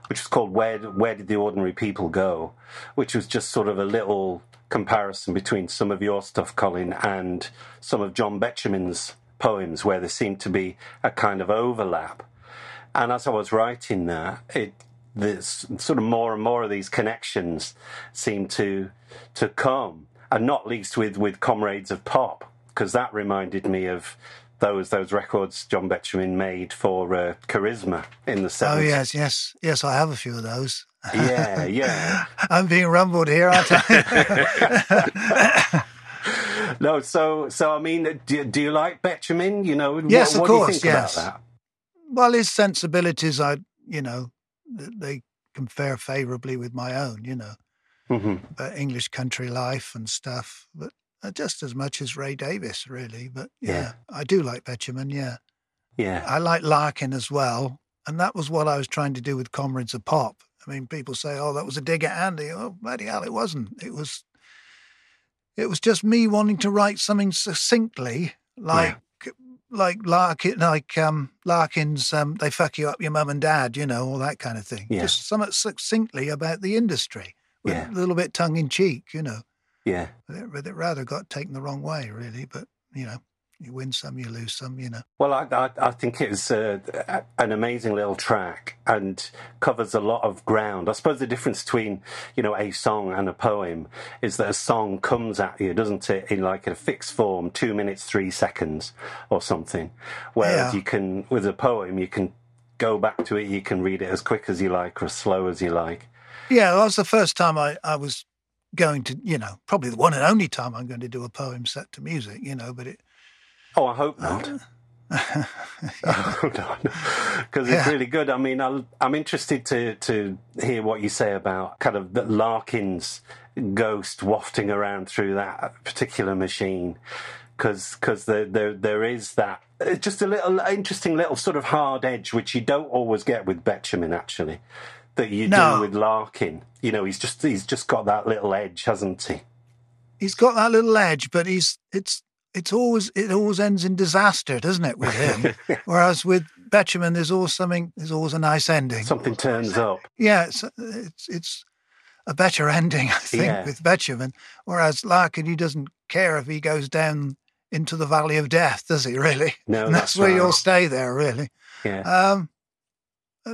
which was called "Where Where Did the Ordinary People Go," which was just sort of a little comparison between some of your stuff, Colin, and some of John Betjeman's poems, where there seemed to be a kind of overlap. And as I was writing that, it this sort of more and more of these connections seem to to come, and not least with with Comrades of Pop, because that reminded me of those those records John Betjeman made for uh, Charisma in the 70s. Oh yes, yes, yes. I have a few of those. yeah, yeah. I'm being rumbled here, aren't I? No, so so I mean, do, do you like Betjeman? You know, Yes, what, of what course, do you think yes. about that? well, his sensibilities, I, you know, they compare favourably with my own. You know, hmm about English country life and stuff, but uh, just as much as Ray Davies, really. But yeah, Yeah. I do like Betjeman. Yeah, Yeah, I like Larkin as well, and that was what I was trying to do with Comrades of Pop. I mean, people say, "Oh, that was a dig at Andy." Oh, bloody hell, it wasn't. It was, it was just me wanting to write something succinctly, like, like Larkin, like um, Larkin's. Um, they fuck you up, your mum and dad, you know, all that kind of thing. Yeah. Just somewhat succinctly about the industry, with Yeah. a little bit tongue in cheek, you know. Yeah. But it, rather got taken the wrong way, really. But you know, you win some, you lose some, you know. Well, I, I, I think it's uh, an amazing little track and covers a lot of ground. I suppose the difference between, you know, a song and a poem is that a song comes at you, doesn't it, in like a fixed form, two minutes, three seconds or something. Whereas Yeah. you can, with a poem, you can go back to it, you can read it as quick as you like or as slow as you like. Yeah, that was the first time I, I was going to, you know, probably the one and only time I'm going to do a poem set to music, you know, but it, Oh, I hope not. oh, no, because it's Yeah. really good. I mean, I'll, I'm interested to to hear what you say about kind of the Larkin's ghost wafting around through that particular machine, because because there, there there is that it's just a little interesting little sort of hard edge which you don't always get with Betjeman actually, that you No. do with Larkin. You know, he's just he's just got that little edge, hasn't he? he's got that little edge, but he's, it's, it's always, it always ends in disaster, doesn't it, with him? Whereas with Betjeman, there's always something, there's always a nice ending. Something turns up. Yeah, it's, it's, it's a better ending, I think, Yeah. with Betjeman. Whereas Larkin, he doesn't care if he goes down into the valley of death, does he, really? No, and that's, that's where right. you'll stay there, really. Yeah. Um,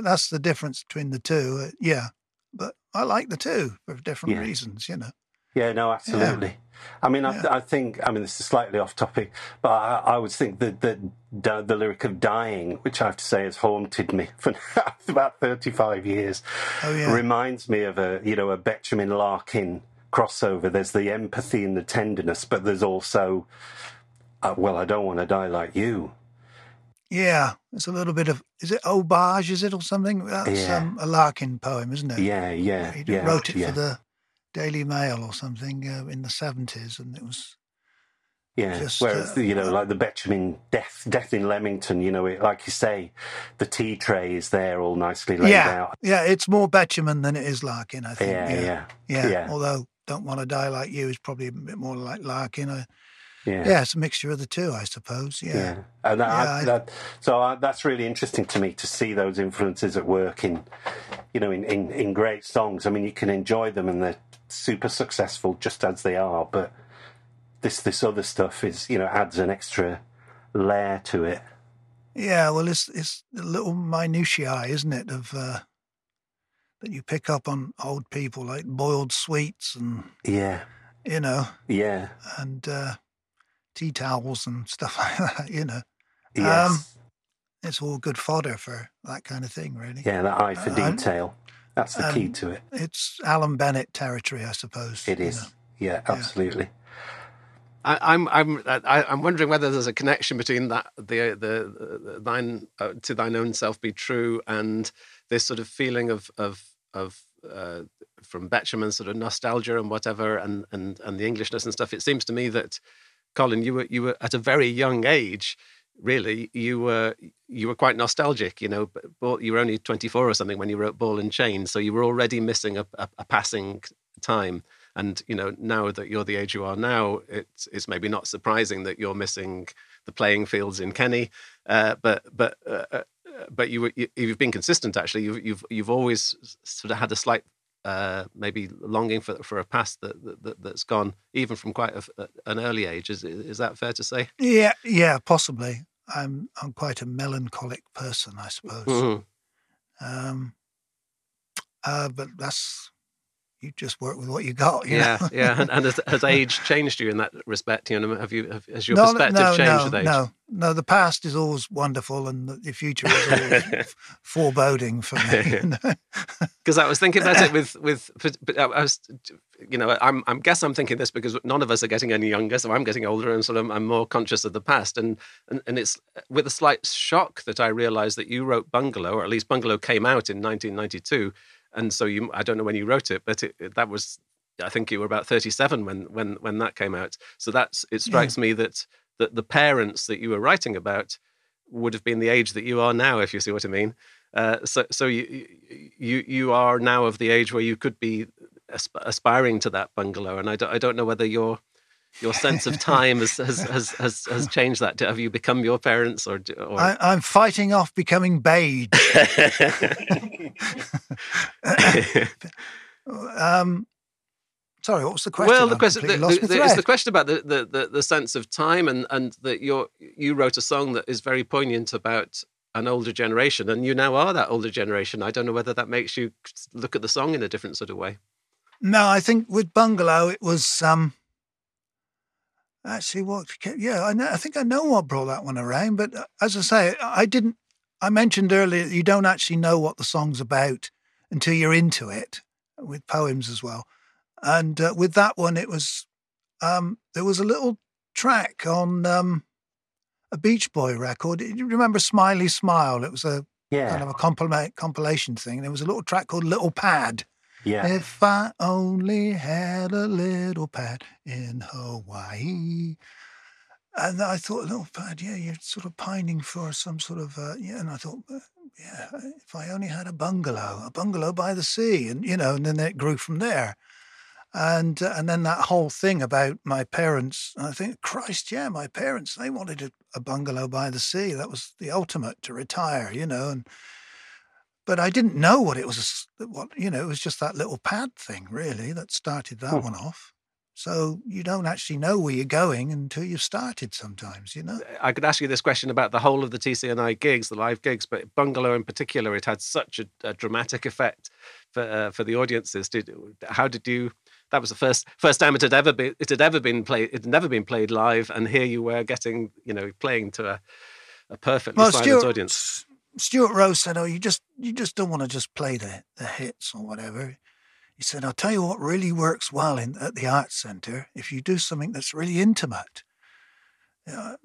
that's the difference between the two. Uh, yeah, but I like the two for different Yeah. reasons. You know. Yeah, no, absolutely. I mean, I, Yeah. I think, I mean, this is slightly off topic, but I, I would think that, that the, the lyric of dying, which I have to say has haunted me for about 35 years, Oh yeah. reminds me of a, you know, a Betjeman Larkin crossover. There's the empathy and the tenderness, but there's also, uh, well, I don't want to die like you. Yeah, it's a little bit of is it Aubade? Is it or something? That's Yeah. um, a Larkin poem, isn't it? Yeah, yeah, He yeah. wrote it yeah, for the Daily Mail or something uh, in the seventies, and it was Yeah, just, whereas uh, you know, like the Betjeman death, death in Leamington, you know, it, like you say, the tea tray is there all nicely laid yeah, out. yeah. It's more Betjeman than it is Larkin, I think. Yeah, yeah, yeah, yeah. Although "Don't Want to Die Like You" is probably a bit more like Larkin. Uh, yeah. yeah, it's a mixture of the two, I suppose. Yeah, Yeah, and that, Yeah, I- that, so I, that's really interesting to me to see those influences at work in, you know, in, in, in great songs. I mean, you can enjoy them and they're super successful just as they are, but this this other stuff is, you know, adds an extra layer to it. Yeah, well, it's it's little minutiae, isn't it, of uh, that you pick up on old people, like boiled sweets and Yeah, you know, yeah, and uh, tea towels and stuff like that. You know, yes, Um, it's all good fodder for that kind of thing, really. yeah. That eye for uh, detail. That's the key um, to it. It's Alan Bennett territory, I suppose. It is. you know. Yeah, absolutely. I, I'm I'm I, I'm wondering whether there's a connection between that the the, the thine uh, to thine own self be true and this sort of feeling of of of uh, from Betjeman sort of nostalgia and whatever and and and the Englishness and stuff. It seems to me that Colin, you were you were at a very young age. Really, you were you were quite nostalgic. You know, but you were only 24 or something when you wrote Ball and Chain, so you were already missing a, a, a passing time. And you know, now that you're the age you are now, it's it's maybe not surprising that you're missing the playing fields in Kenny. Uh, but but uh, uh but you, you have been consistent. Actually, you've you've you've always sort of had a slight uh, maybe longing for for a past that, that that's gone even from quite a, an early age. Is is that fair to say? Yeah, yeah, possibly. I'm I'm quite a melancholic person, I suppose. Mm-hmm. Um, uh, but that's you just work with what you got. You yeah, yeah. And, and has, has, age changed you in that respect? You know, have you have, has your no, perspective no, changed no, with age? No, no. The past is always wonderful, and the future is always foreboding for me. Because I was thinking about it with with, I was, you know, I'm I'm guess I'm thinking this because none of us are getting any younger, so I'm getting older, and sort of I'm more conscious of the past, and and and it's with a slight shock that I realised that you wrote Bungalow, or at least Bungalow came out in 1992 and so you I don't know when you wrote it, but it, that was I think you were about 37 when when when that came out. So that's it strikes yeah. me that that the parents that you were writing about would have been the age that you are now, if you see what I mean. Uh, so so you you you are now of the age where you could be aspiring to that bungalow, and I don't I don't know whether your your sense of time has has, has, has, has changed that. Have you become your parents, or, or... I, am fighting off becoming beige. um, sorry, what was the question? Well, the question the, the, the, it's the question about the, the, the, the sense of time, and and that you you wrote a song that is very poignant about an older generation, and you now are that older generation. I don't know whether that makes you look at the song in a different sort of way. No, I think with Bungalow, it was. Um, Actually, what? Yeah, I, know, I think I know what brought that one around. But uh, as I say, I didn't. I mentioned earlier you don't actually know what the song's about until you're into it, with poems as well. And uh, with that one, it was um, there was a little track on um, a Beach Boy record. You remember "Smiley Smile"? It was a yeah. kind of a compilation thing. There was a little track called "Little Pad." Yeah. If I only had a little pad in Hawaii. And I thought, little pad, yeah, you're sort of pining for some sort of, uh, yeah. And I thought, yeah, if I only had a bungalow, a bungalow by the sea, and you know, and then it grew from there. And uh, and then that whole thing about my parents, I think, Christ, yeah, my parents, they wanted a, a bungalow by the sea. That was the ultimate to retire, you know, and but I didn't know what it was. What you know, it was just that little pad thing, really, that started that hmm. one off. So you don't actually know where you're going until you've started. Sometimes, you know. I could ask you this question about the whole of the TC&I gigs, the live gigs, but Bungalow in particular, it had such a, a dramatic effect for uh, for the audiences. Did how did you? That was the first first time it had ever been it had ever been played. It had never been played live, and here you were getting you know playing to a a perfectly well, silent Stuart, audience. Stuart Rose said, "Oh, you just you just don't want to just play the the hits or whatever." He said, "I'll tell you what really works well in at the Arts Centre if you do something that's really intimate." Uh,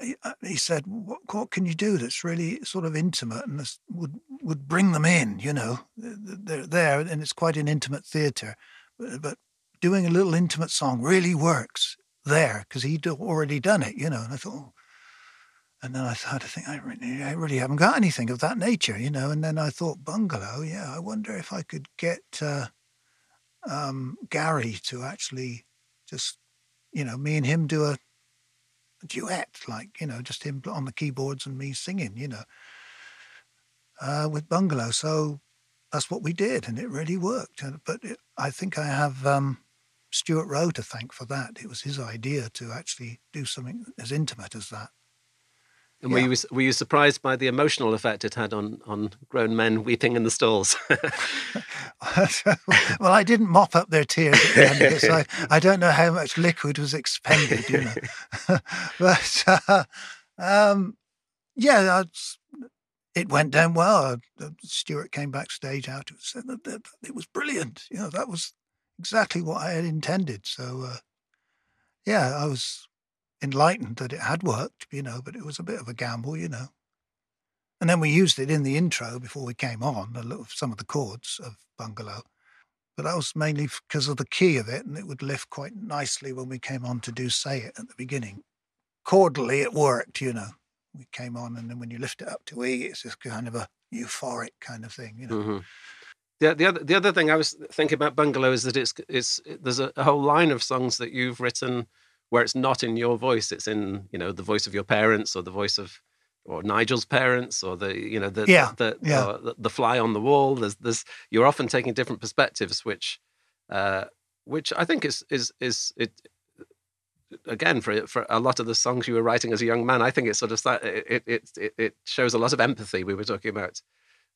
he, he, said, what, "What can you do that's really sort of intimate and would would bring them in? You know, they're there and it's quite an intimate theatre, but, but doing a little intimate song really works there because he'd already done it. You know." And I thought. Oh, and then I started to think, I really, I really haven't got anything of that nature, you know. And then I thought, bungalow, yeah, I wonder if I could get uh, um, Gary to actually just, you know, me and him do a, a, duet, like, you know, just him on the keyboards and me singing, you know, uh, with bungalow. So that's what we did, and it really worked. But it, I think I have um, Stuart Rowe to thank for that. It was his idea to actually do something as intimate as that. And yeah. were you were you surprised by the emotional effect it had on on grown men weeping in the stalls? well, I didn't mop up their tears at the end of it, so I, I don't know how much liquid was expended, you know. but uh, um, yeah, it went down well. Uh, Stuart came backstage out and said that it was brilliant. You know, that was exactly what I had intended. So uh, yeah, I was enlightened that it had worked, you know, but it was a bit of a gamble, you know. And then we used it in the intro before we came on, a little, of some of the chords of Bungalow. But that was mainly because of the key of it, and it would lift quite nicely when we came on to do Say It at the beginning. Chordally, it worked, you know. We came on, and then when you lift it up to E, it's just kind of a euphoric kind of thing, you know. hmm The, the other the other thing I was thinking about Bungalow is that it's it's there's a, a whole line of songs that you've written where it's not in your voice. It's in you know the voice of your parents or the voice of or Nigel's parents or the you know the Yeah, the, the, yeah. uh, the, the fly on the wall. There's there's you're often taking different perspectives, which uh, which I think is is is it again for for a lot of the songs you were writing as a young man. I think it's sort of that- it it it, it shows a lot of empathy. We were talking about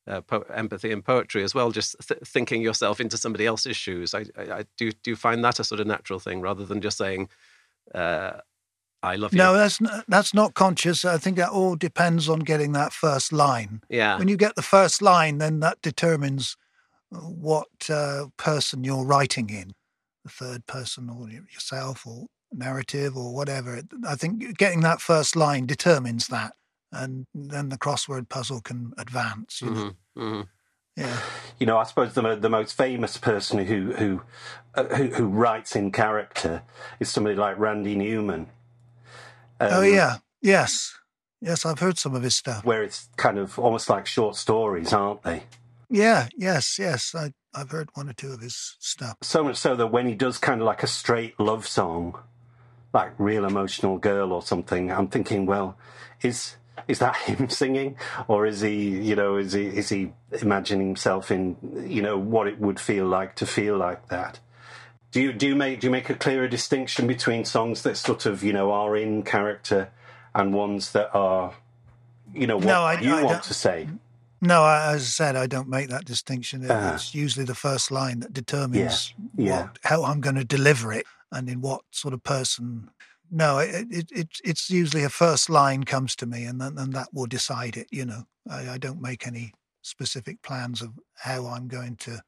uh, po- empathy and poetry as well. Just th- thinking yourself into somebody else's shoes. I, I, I do do find that a sort of natural thing rather than just saying, uh, "I love you." No, that's not, that's not conscious. I think that all depends on getting that first line. Yeah. When you get the first line, then that determines uh, what uh, person you're writing in, the third person or yourself or narrative or whatever. I think getting that first line determines that, and then the crossword puzzle can advance. You know? hmm hmm Yeah. You know, I suppose the the most famous person who who, uh, who who writes in character is somebody like Randy Newman. oh Um, yeah. Yes. Yes, I've heard some of his stuff. where it's kind of almost like short stories, aren't they? Yeah. Yes. Yes. I, I've heard one or two of his stuff. So much so that when he does kind of like a straight love song, like Real Emotional Girl or something, I'm thinking, well, is is that him singing, or is he, you know, is he is he imagining himself in, you know, what it would feel like to feel like that? Do you do you make do you make a clearer distinction between songs that sort of you know are in character and ones that are, you know, what No, I- you I want to say? No, I- as I said, I don't make that distinction. Ah. It's usually the first line that determines yeah. What, how I'm going to deliver it and in what sort of person. No, it, it, it it's usually a first line comes to me, and then and that will decide it. You know, I, I don't make any specific plans of how I'm going to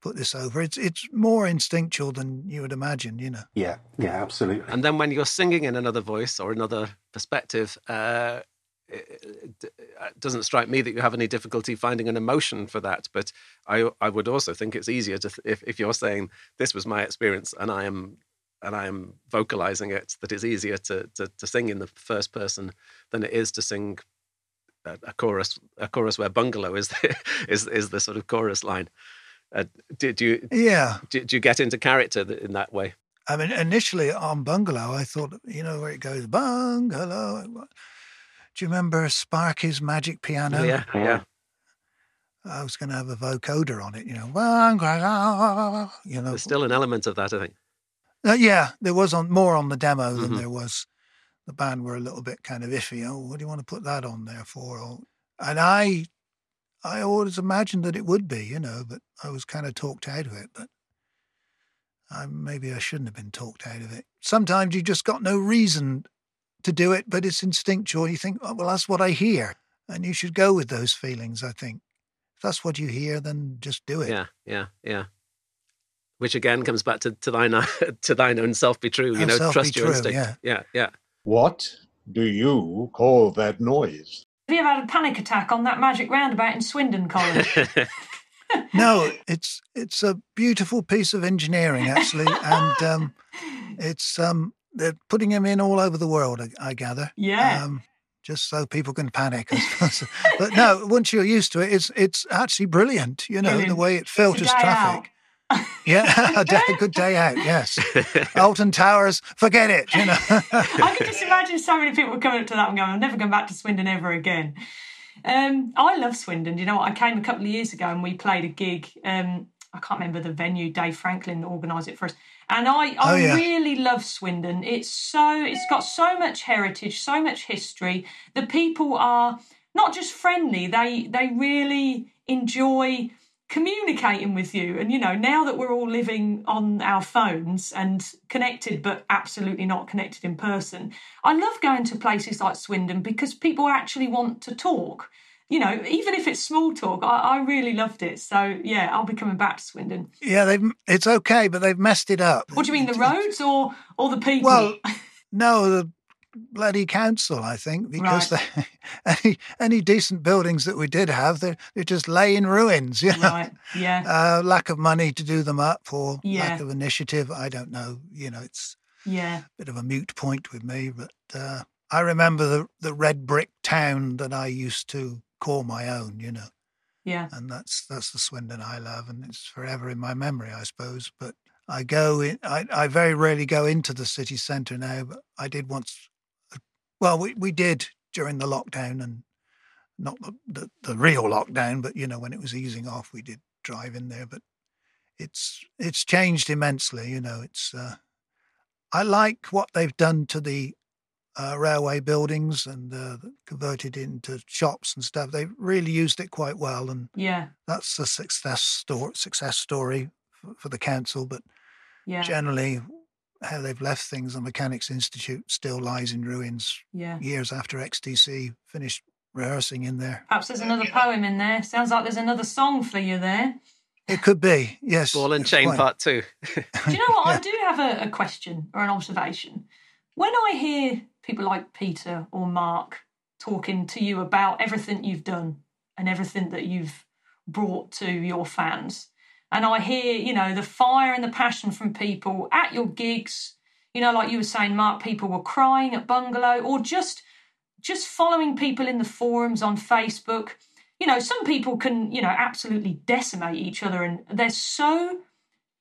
put this over. It's it's more instinctual than you would imagine. You know. Yeah, yeah, absolutely. And then when you're singing in another voice or another perspective, uh, it, it it doesn't strike me that you have any difficulty finding an emotion for that. But I, I would also think it's easier to th- if, if you're saying this was my experience and I am and I am vocalizing it, that it's easier to, to, to sing in the first person than it is to sing a, a chorus a chorus where bungalow is the, is is the sort of chorus line. Uh, do, do you Yeah. do, do you get into character in that way? I mean, initially on Bungalow, I thought, you know, where it goes, Bungalow. Do you remember Sparky's Magic Piano? yeah, yeah. I was going to have a vocoder on it, you know, you know. There's still an element of that, I think. Uh, yeah, there was on more on the demo than Mhm. there was. The band were a little bit kind of iffy. Oh, what do you want to put that on there for? Or, and I, I always imagined that it would be, you know, but I was kind of talked out of it. But I, maybe I shouldn't have been talked out of it. Sometimes you just got no reason to do it, but it's instinctual. You think, oh, well, that's what I hear, and you should go with those feelings. I think if that's what you hear, then just do it. Yeah, yeah, yeah. Which again comes back to, to thine to thine own self be true. You know, self trust your true, instinct. yeah. yeah, yeah. What do you call that noise? Have you ever had a panic attack on that magic roundabout in Swindon, Colin? No, it's it's a beautiful piece of engineering actually, and um, it's um, they're putting them in all over the world. I, I gather. Yeah. Um, just so people can panic, but no, once you're used to it, it's it's actually brilliant. You know the way it filters day traffic. Yeah, a, day, a good day out. Yes, Alton Towers, forget it. You know. I can just imagine so many people coming up to that and going, I'm never going back to Swindon ever again. Um, I love Swindon. You know? I came a couple of years ago and we played a gig. Um, I can't remember the venue. Dave Franklin organised it for us, and I, I Oh, yeah. really love Swindon. It's so it's got so much heritage, so much history. The people are not just friendly; they they really enjoy communicating with you. And you know, now that we're all living on our phones and connected, but absolutely not connected in person, I love going to places like Swindon because people actually want to talk. you know, even if it's small talk, I, I really loved it. So yeah, I'll be coming back to Swindon. Yeah, they've it's okay, but they've messed it up. What do you mean, the roads or or the people? Well, no, the bloody council, I think, because they, any any decent buildings that we did have, they're they're just laying ruins. You know, right, yeah, uh, lack of money to do them up or lack of initiative. I don't know. You know, it's yeah, a bit of a mute point with me, but uh, I remember the the red brick town that I used to call my own. You know, yeah, and that's that's the Swindon I love, and it's forever in my memory, I suppose. But I go in. I, I very rarely go into the city centre now, but I did once. Well, we we did during the lockdown, and not the, the the real lockdown, but you know when it was easing off, we did drive in there. But it's it's changed immensely. You know, it's. Uh, I like what they've done to the uh, railway buildings and uh, converted into shops and stuff. They've really used it quite well, and yeah, that's a success story. Success story for, for the council, but yeah, generally, how they've left things, the Mechanics Institute still lies in ruins yeah. years after XTC finished rehearsing in there. Perhaps there's another poem in there. Sounds like there's another song for you there. It could be, yes. Ball and chain quite. part two. Do you know what? I do have a, a question or an observation. When I hear people like Peter or Mark talking to you about everything you've done and everything that you've brought to your fans, and I hear, you know, the fire and the passion from people at your gigs, you know, like you were saying, Mark, people were crying at Bungalow or just just following people in the forums on Facebook. You know, some people can, you know, absolutely decimate each other and they're so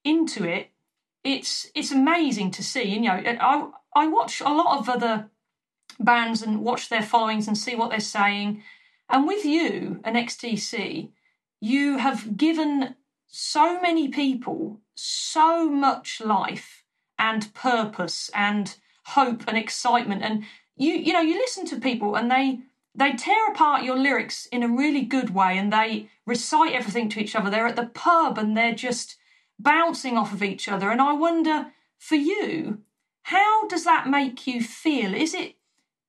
into it it's it's amazing to see. You know, I I watch a lot of other bands and watch their followings and see what they're saying. And with you and XTC, you have given so many people so much life and purpose and hope and excitement. And you you know, you listen to people and they they tear apart your lyrics in a really good way and they recite everything to each other. They're at the pub and they're just bouncing off of each other. And I wonder, for you, how does that make you feel? Is it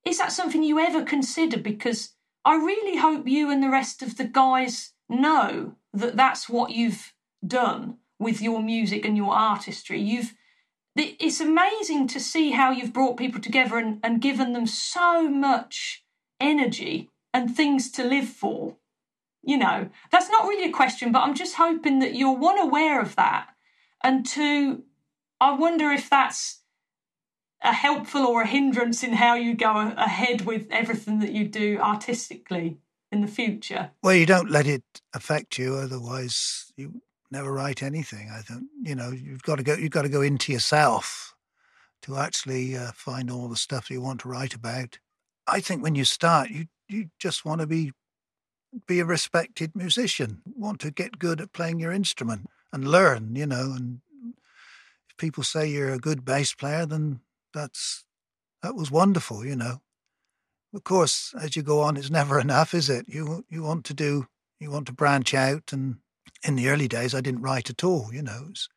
is that something you ever consider? Because I really hope you and the rest of the guys know that that's what you've done with your music and your artistry. You've it's amazing to see how you've brought people together and, and given them so much energy and things to live for. You know that's not really a question but i'm just hoping that you're one aware of that. And two i wonder if that's a helpful or a hindrance in how you go ahead with everything that you do artistically in the future Well, you don't let it affect you, otherwise you never write anything. I don't. You know, you've got to go. You've got to go into yourself to actually uh, find all the stuff you want to write about. I think when you start, you you just want to be be a respected musician. Want to get good at playing your instrument and learn. You know, and if people say you're a good bass player, then that's that was wonderful. You know. Of course, as you go on, it's never enough, is it? You you want to do, you want to branch out. And in the early days, I didn't write at all. You know, was,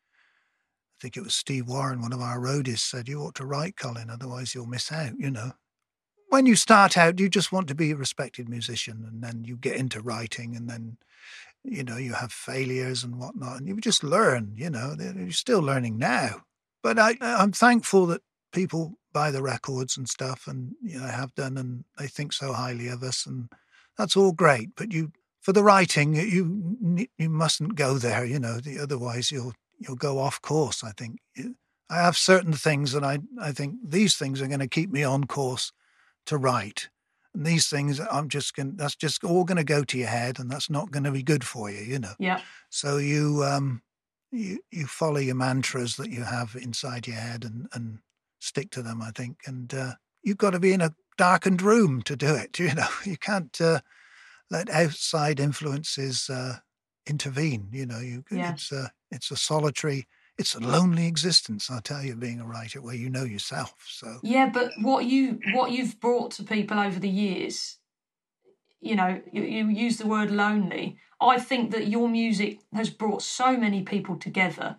I think it was Steve Warren, one of our roadies, said, "You ought to write, Colin, otherwise you'll miss out." You know, when you start out, you just want to be a respected musician, and then you get into writing, and then you know you have failures and whatnot, and you just learn. You know, you're still learning now. But I, I'm thankful that people buy the records and stuff, and you know, have done, and they think so highly of us, and that's all great. But you, for the writing, you you mustn't go there. You know, the, otherwise you'll you'll go off course. I think I have certain things that I I think these things are going to keep me on course to write. And these things, I'm just going. That's just all going to go to your head, and that's not going to be good for you. You know. yeah So you um, you you follow your mantras that you have inside your head and and stick to them. I think, and uh, you've got to be in a darkened room to do it. You know, you can't uh, let outside influences uh, intervene. You know, you Yeah. it's a it's a solitary, it's a lonely existence. I tell you, being a writer where you know yourself. So Yeah, but what you what you've brought to people over the years, you know, you, you use the word lonely. I think that your music has brought so many people together,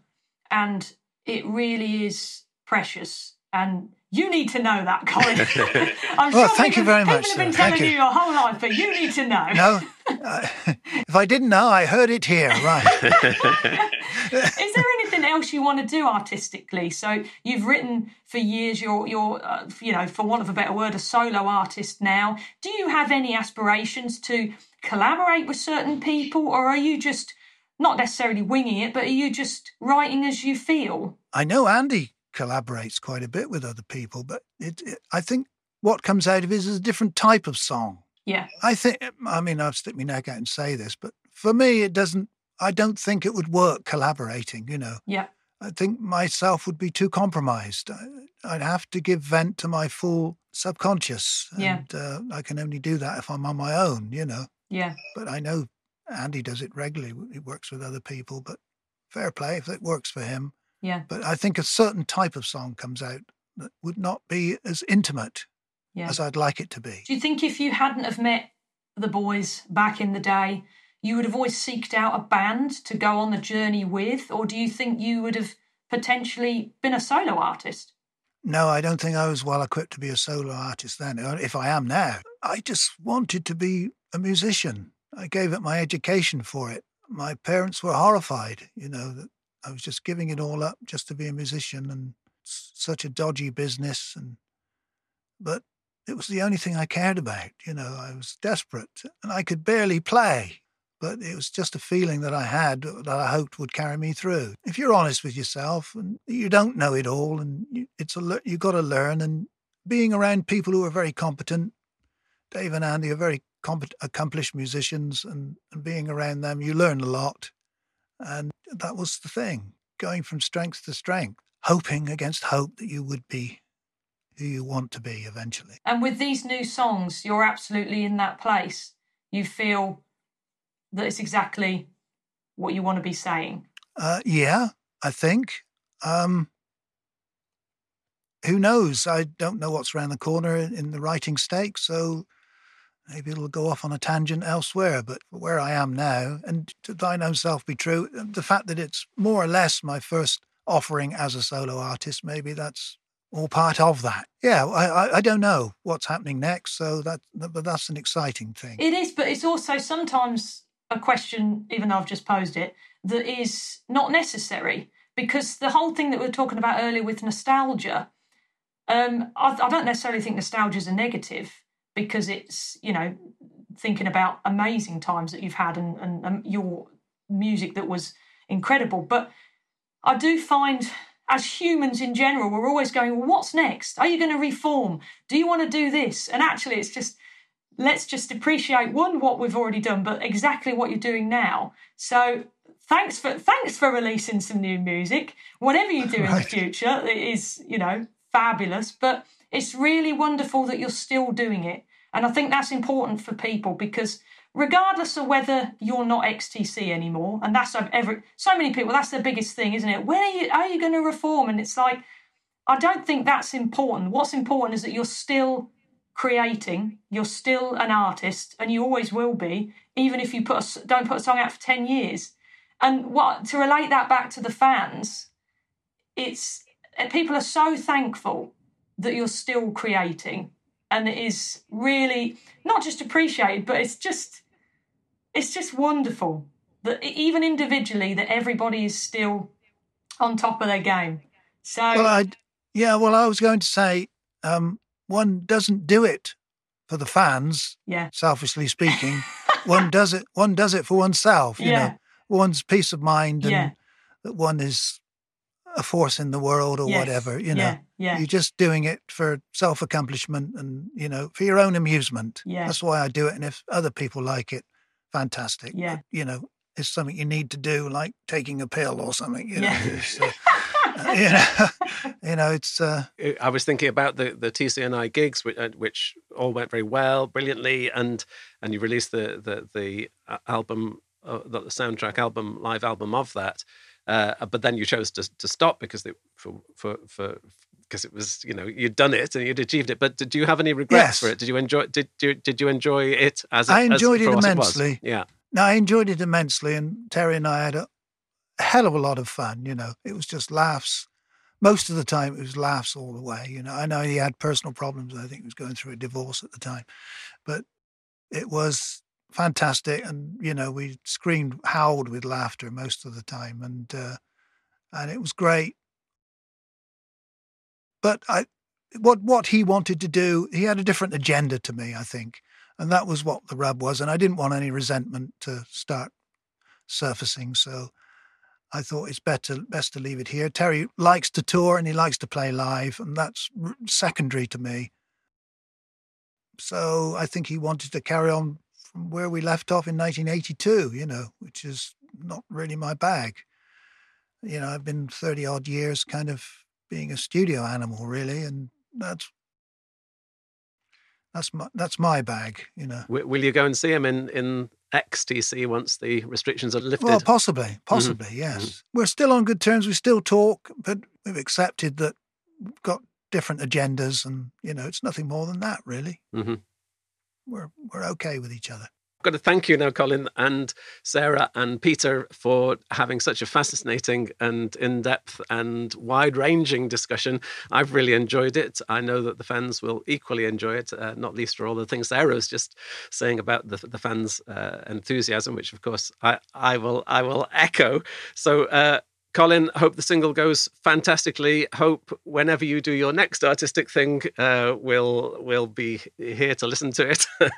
and it really is precious. And You need to know that, Colin. I'm Well, sure thank you people, very people much, have been sir. Telling you. you. your whole life, but you need to know. No, uh, if I didn't know, I heard it here. Right. Is there anything else you want to do artistically? So you've written for years. You're, you're, uh, you know, for want of a better word, a solo artist now. Do you have any aspirations to collaborate with certain people, or are you just not necessarily winging it, but are you just writing as you feel? I know Andy collaborates quite a bit with other people, but it, it, I think what comes out of it is a different type of song. Yeah, I think, I mean, I'll stick my neck out and say this, but for me, it doesn't, I don't think it would work collaborating, you know. yeah, I think myself would be too compromised. I- I'd have to give vent to my full subconscious. Yeah. And uh, I can only do that if I'm on my own, you know. yeah. But I know Andy does it regularly. He works with other people, but fair play if it works for him. Yeah. But I think a certain type of song comes out that would not be as intimate Yeah. as I'd like it to be. Do you think if you hadn't have met the boys back in the day, you would have always seeked out a band to go on the journey with, or do you think you would have potentially been a solo artist? No, I don't think I was well equipped to be a solo artist then. or If I am now, I just wanted to be a musician. I gave up my education for it. My parents were horrified, you know, that I was just giving it all up just to be a musician and such a dodgy business. And but it was the only thing I cared about. You know, I was desperate and I could barely play. But it was just a feeling that I had that I hoped would carry me through. If you're honest with yourself and you don't know it all, and you, it's a you got to learn. And being around people who are very competent, Dave and Andy are very compet- accomplished musicians, and, and being around them, you learn a lot. And that was the thing, going from strength to strength, hoping against hope that you would be who you want to be eventually. And with these new songs, you're absolutely in that place. You feel that it's exactly what you want to be saying. Uh, yeah, I think. Um, who knows? I don't know what's around the corner in, the writing stake, so maybe it'll go off on a tangent elsewhere. But where I am now, and to thine own self be true, the fact that it's more or less my first offering as a solo artist, maybe that's all part of that. Yeah, I, I, I don't know what's happening next, so that but that's an exciting thing. It is, but it's also sometimes a question, even though I've just posed it, that is not necessary because the whole thing that we were talking about earlier with nostalgia, um, I, I don't necessarily think nostalgia is a negative because it's you know thinking about amazing times that you've had and, and um, your music that was incredible. But I do find as humans in general, we're always going, well, what's next? Are you going to reform? Do you want to do this? And actually, it's just let's just appreciate one what we've already done, but exactly what you're doing now. So thanks for thanks for releasing some new music. Whatever you do in the future, it is you know fabulous. But it's really wonderful that you're still doing it, and I think that's important for people because regardless of whether you're not XTC anymore, and that's so many people that's the biggest thing, isn't it? When are you are you going to reform? And it's like I don't think that's important. What's important is that you're still creating. You're still an artist, and you always will be, even if you put a don't put a song out for ten years. And what to relate that back to the fans, it's people are so thankful that you're still creating, and it is really not just appreciated, but it's just it's just wonderful that even individually that everybody is still on top of their game. So Well, I yeah, well, I was going to say um, one doesn't do it for the fans, yeah, selfishly speaking. one does it. One does it for oneself. You Yeah. know, one's peace of mind and Yeah. that one is a force in the world or Yes. whatever. You know, yeah, yeah. you're just doing it for self accomplishment and you know for your own amusement. Yeah. That's why I do it. And if other people like it, fantastic. Yeah. But, you know, it's something you need to do, like taking a pill or something. You Yeah. know, it's, uh, you know, you know, it's. Uh, I was thinking about the the TC&I gigs, which, uh, which all went very well, brilliantly, and and you released the the the uh, album, uh, the soundtrack album, live album of that. Uh, but then you chose to to stop because they, for for for because it was you know you'd done it and you'd achieved it. But did you have any regrets Yes. for it? Did you enjoy? Did you did you enjoy it as I as- enjoyed it what was? immensely. yeah, No, I enjoyed it immensely, and Terry and I had a hell of a lot of fun. You know, it was just laughs, most of the time it was laughs all the way. You know, I know he had personal problems. I think he was going through a divorce at the time, but it was fantastic. And you know, we screamed, howled with laughter most of the time, and uh, and it was great. But I, what what he wanted to do, he had a different agenda to me, I think, and that was what the rub was. And I didn't want any resentment to start surfacing, so I thought it's better best to leave it here. Terry likes to tour and he likes to play live, and that's secondary to me. So I think he wanted to carry on from where we left off in 1982, you know, which is not really my bag. You know, I've been 30 odd years kind of being a studio animal, really, and that's that's my that's my bag, you know. Will you go and see him in in XTC once the restrictions are lifted? Well, possibly, possibly, mm-hmm. yes. Mm-hmm. We're still on good terms. We still talk, but we've accepted that we've got different agendas, and you know, it's nothing more than that, really. Mm-hmm. We're we're okay with each other got to thank you now, Colin and Sarah and Peter for having such a fascinating and in depth and wide ranging discussion. I've really enjoyed it. I know that the fans will equally enjoy it, uh, not least for all the things Sarah was just saying about the, the fans' uh, enthusiasm, which of course I, I will I will echo. So uh, Colin, hope the single goes fantastically. Hope whenever you do your next artistic thing, uh, we'll we'll be here to listen to it.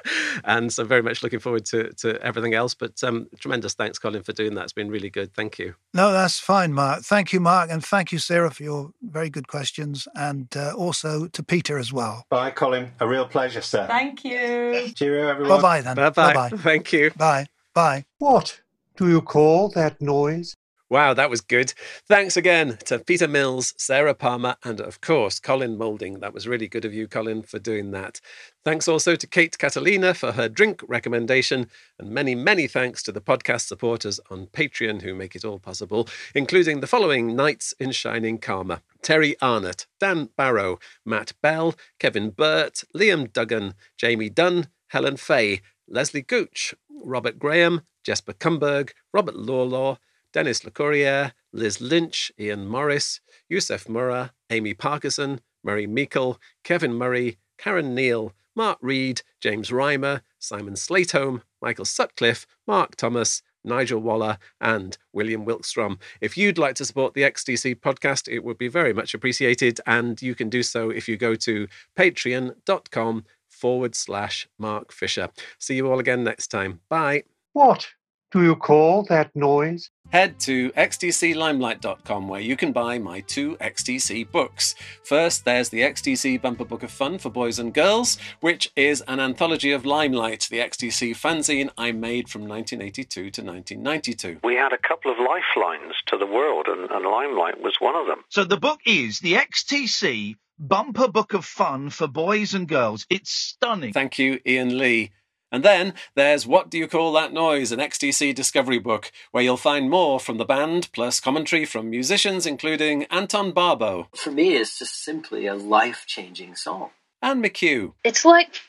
and so, very much looking forward to to everything else. But um, tremendous thanks, Colin, for doing that. It's been really good. Thank you. No, that's fine, Mark. Thank you, Mark, and thank you, Sarah, for your very good questions, and uh, also to Peter as well. Bye, Colin. A real pleasure, sir. Thank you. Cheerio, everyone. Bye bye then. Bye bye. Thank you. Bye. Bye. What do you call that noise? Wow, that was good. Thanks again to Peter Mills, Sarah Palmer, and of course, Colin Moulding. That was really good of you, Colin, for doing that. Thanks also to Kate Catalina for her drink recommendation, and many, many thanks to the podcast supporters on Patreon who make it all possible, including the following Knights in Shining Karma Terry Arnott, Dan Barrow, Matt Bell, Kevin Burt, Liam Duggan, Jamie Dunn, Helen Fay, Leslie Gooch, Robert Graham, Jesper Kumberg, Robert Lawlaw, Dennis LeCourrier, Liz Lynch, Ian Morris, Youssef Murrah, Amy Parkinson, Murray Meikle, Kevin Murray, Karen Neal, Mark Reed, James Reimer, Simon Slatehome, Michael Sutcliffe, Mark Thomas, Nigel Waller, and William Wilkstrom. If you'd like to support the XTC podcast, it would be very much appreciated. And you can do so if you go to patreon.com forward slash Mark Fisher. See you all again next time. Bye. What do you call that noise? Head to xtclimelight.com where you can buy my two XTC books. First, there's the XTC Bumper Book of Fun for Boys and Girls, which is an anthology of Limelight, the XTC fanzine I made from 1982 to 1992. We had a couple of lifelines to the world, and, and Limelight was one of them. So the book is the XTC Bumper Book of Fun for Boys and Girls. It's stunning. Thank you, Ian Lee. And then there's What Do You Call That Noise, an XTC discovery book, where you'll find more from the band, plus commentary from musicians including Anton Barbeau. For me, it's just simply a life changing song. Anne McHugh. It's like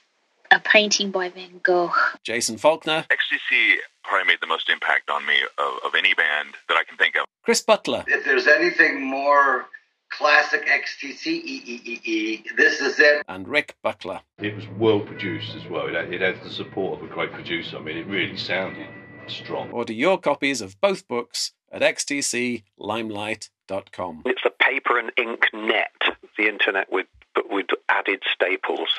a painting by Van Gogh. Jason Falkner. XTC probably made the most impact on me of, of any band that I can think of. Chris Butler. If there's anything more classic XTC EEEE. This is it. And Rick Buckler. It was well produced as well. It had, it had the support of a great producer. I mean, it really sounded strong. Order your copies of both books at xtclimelight.com. It's a paper and ink net, the internet with but with added staples.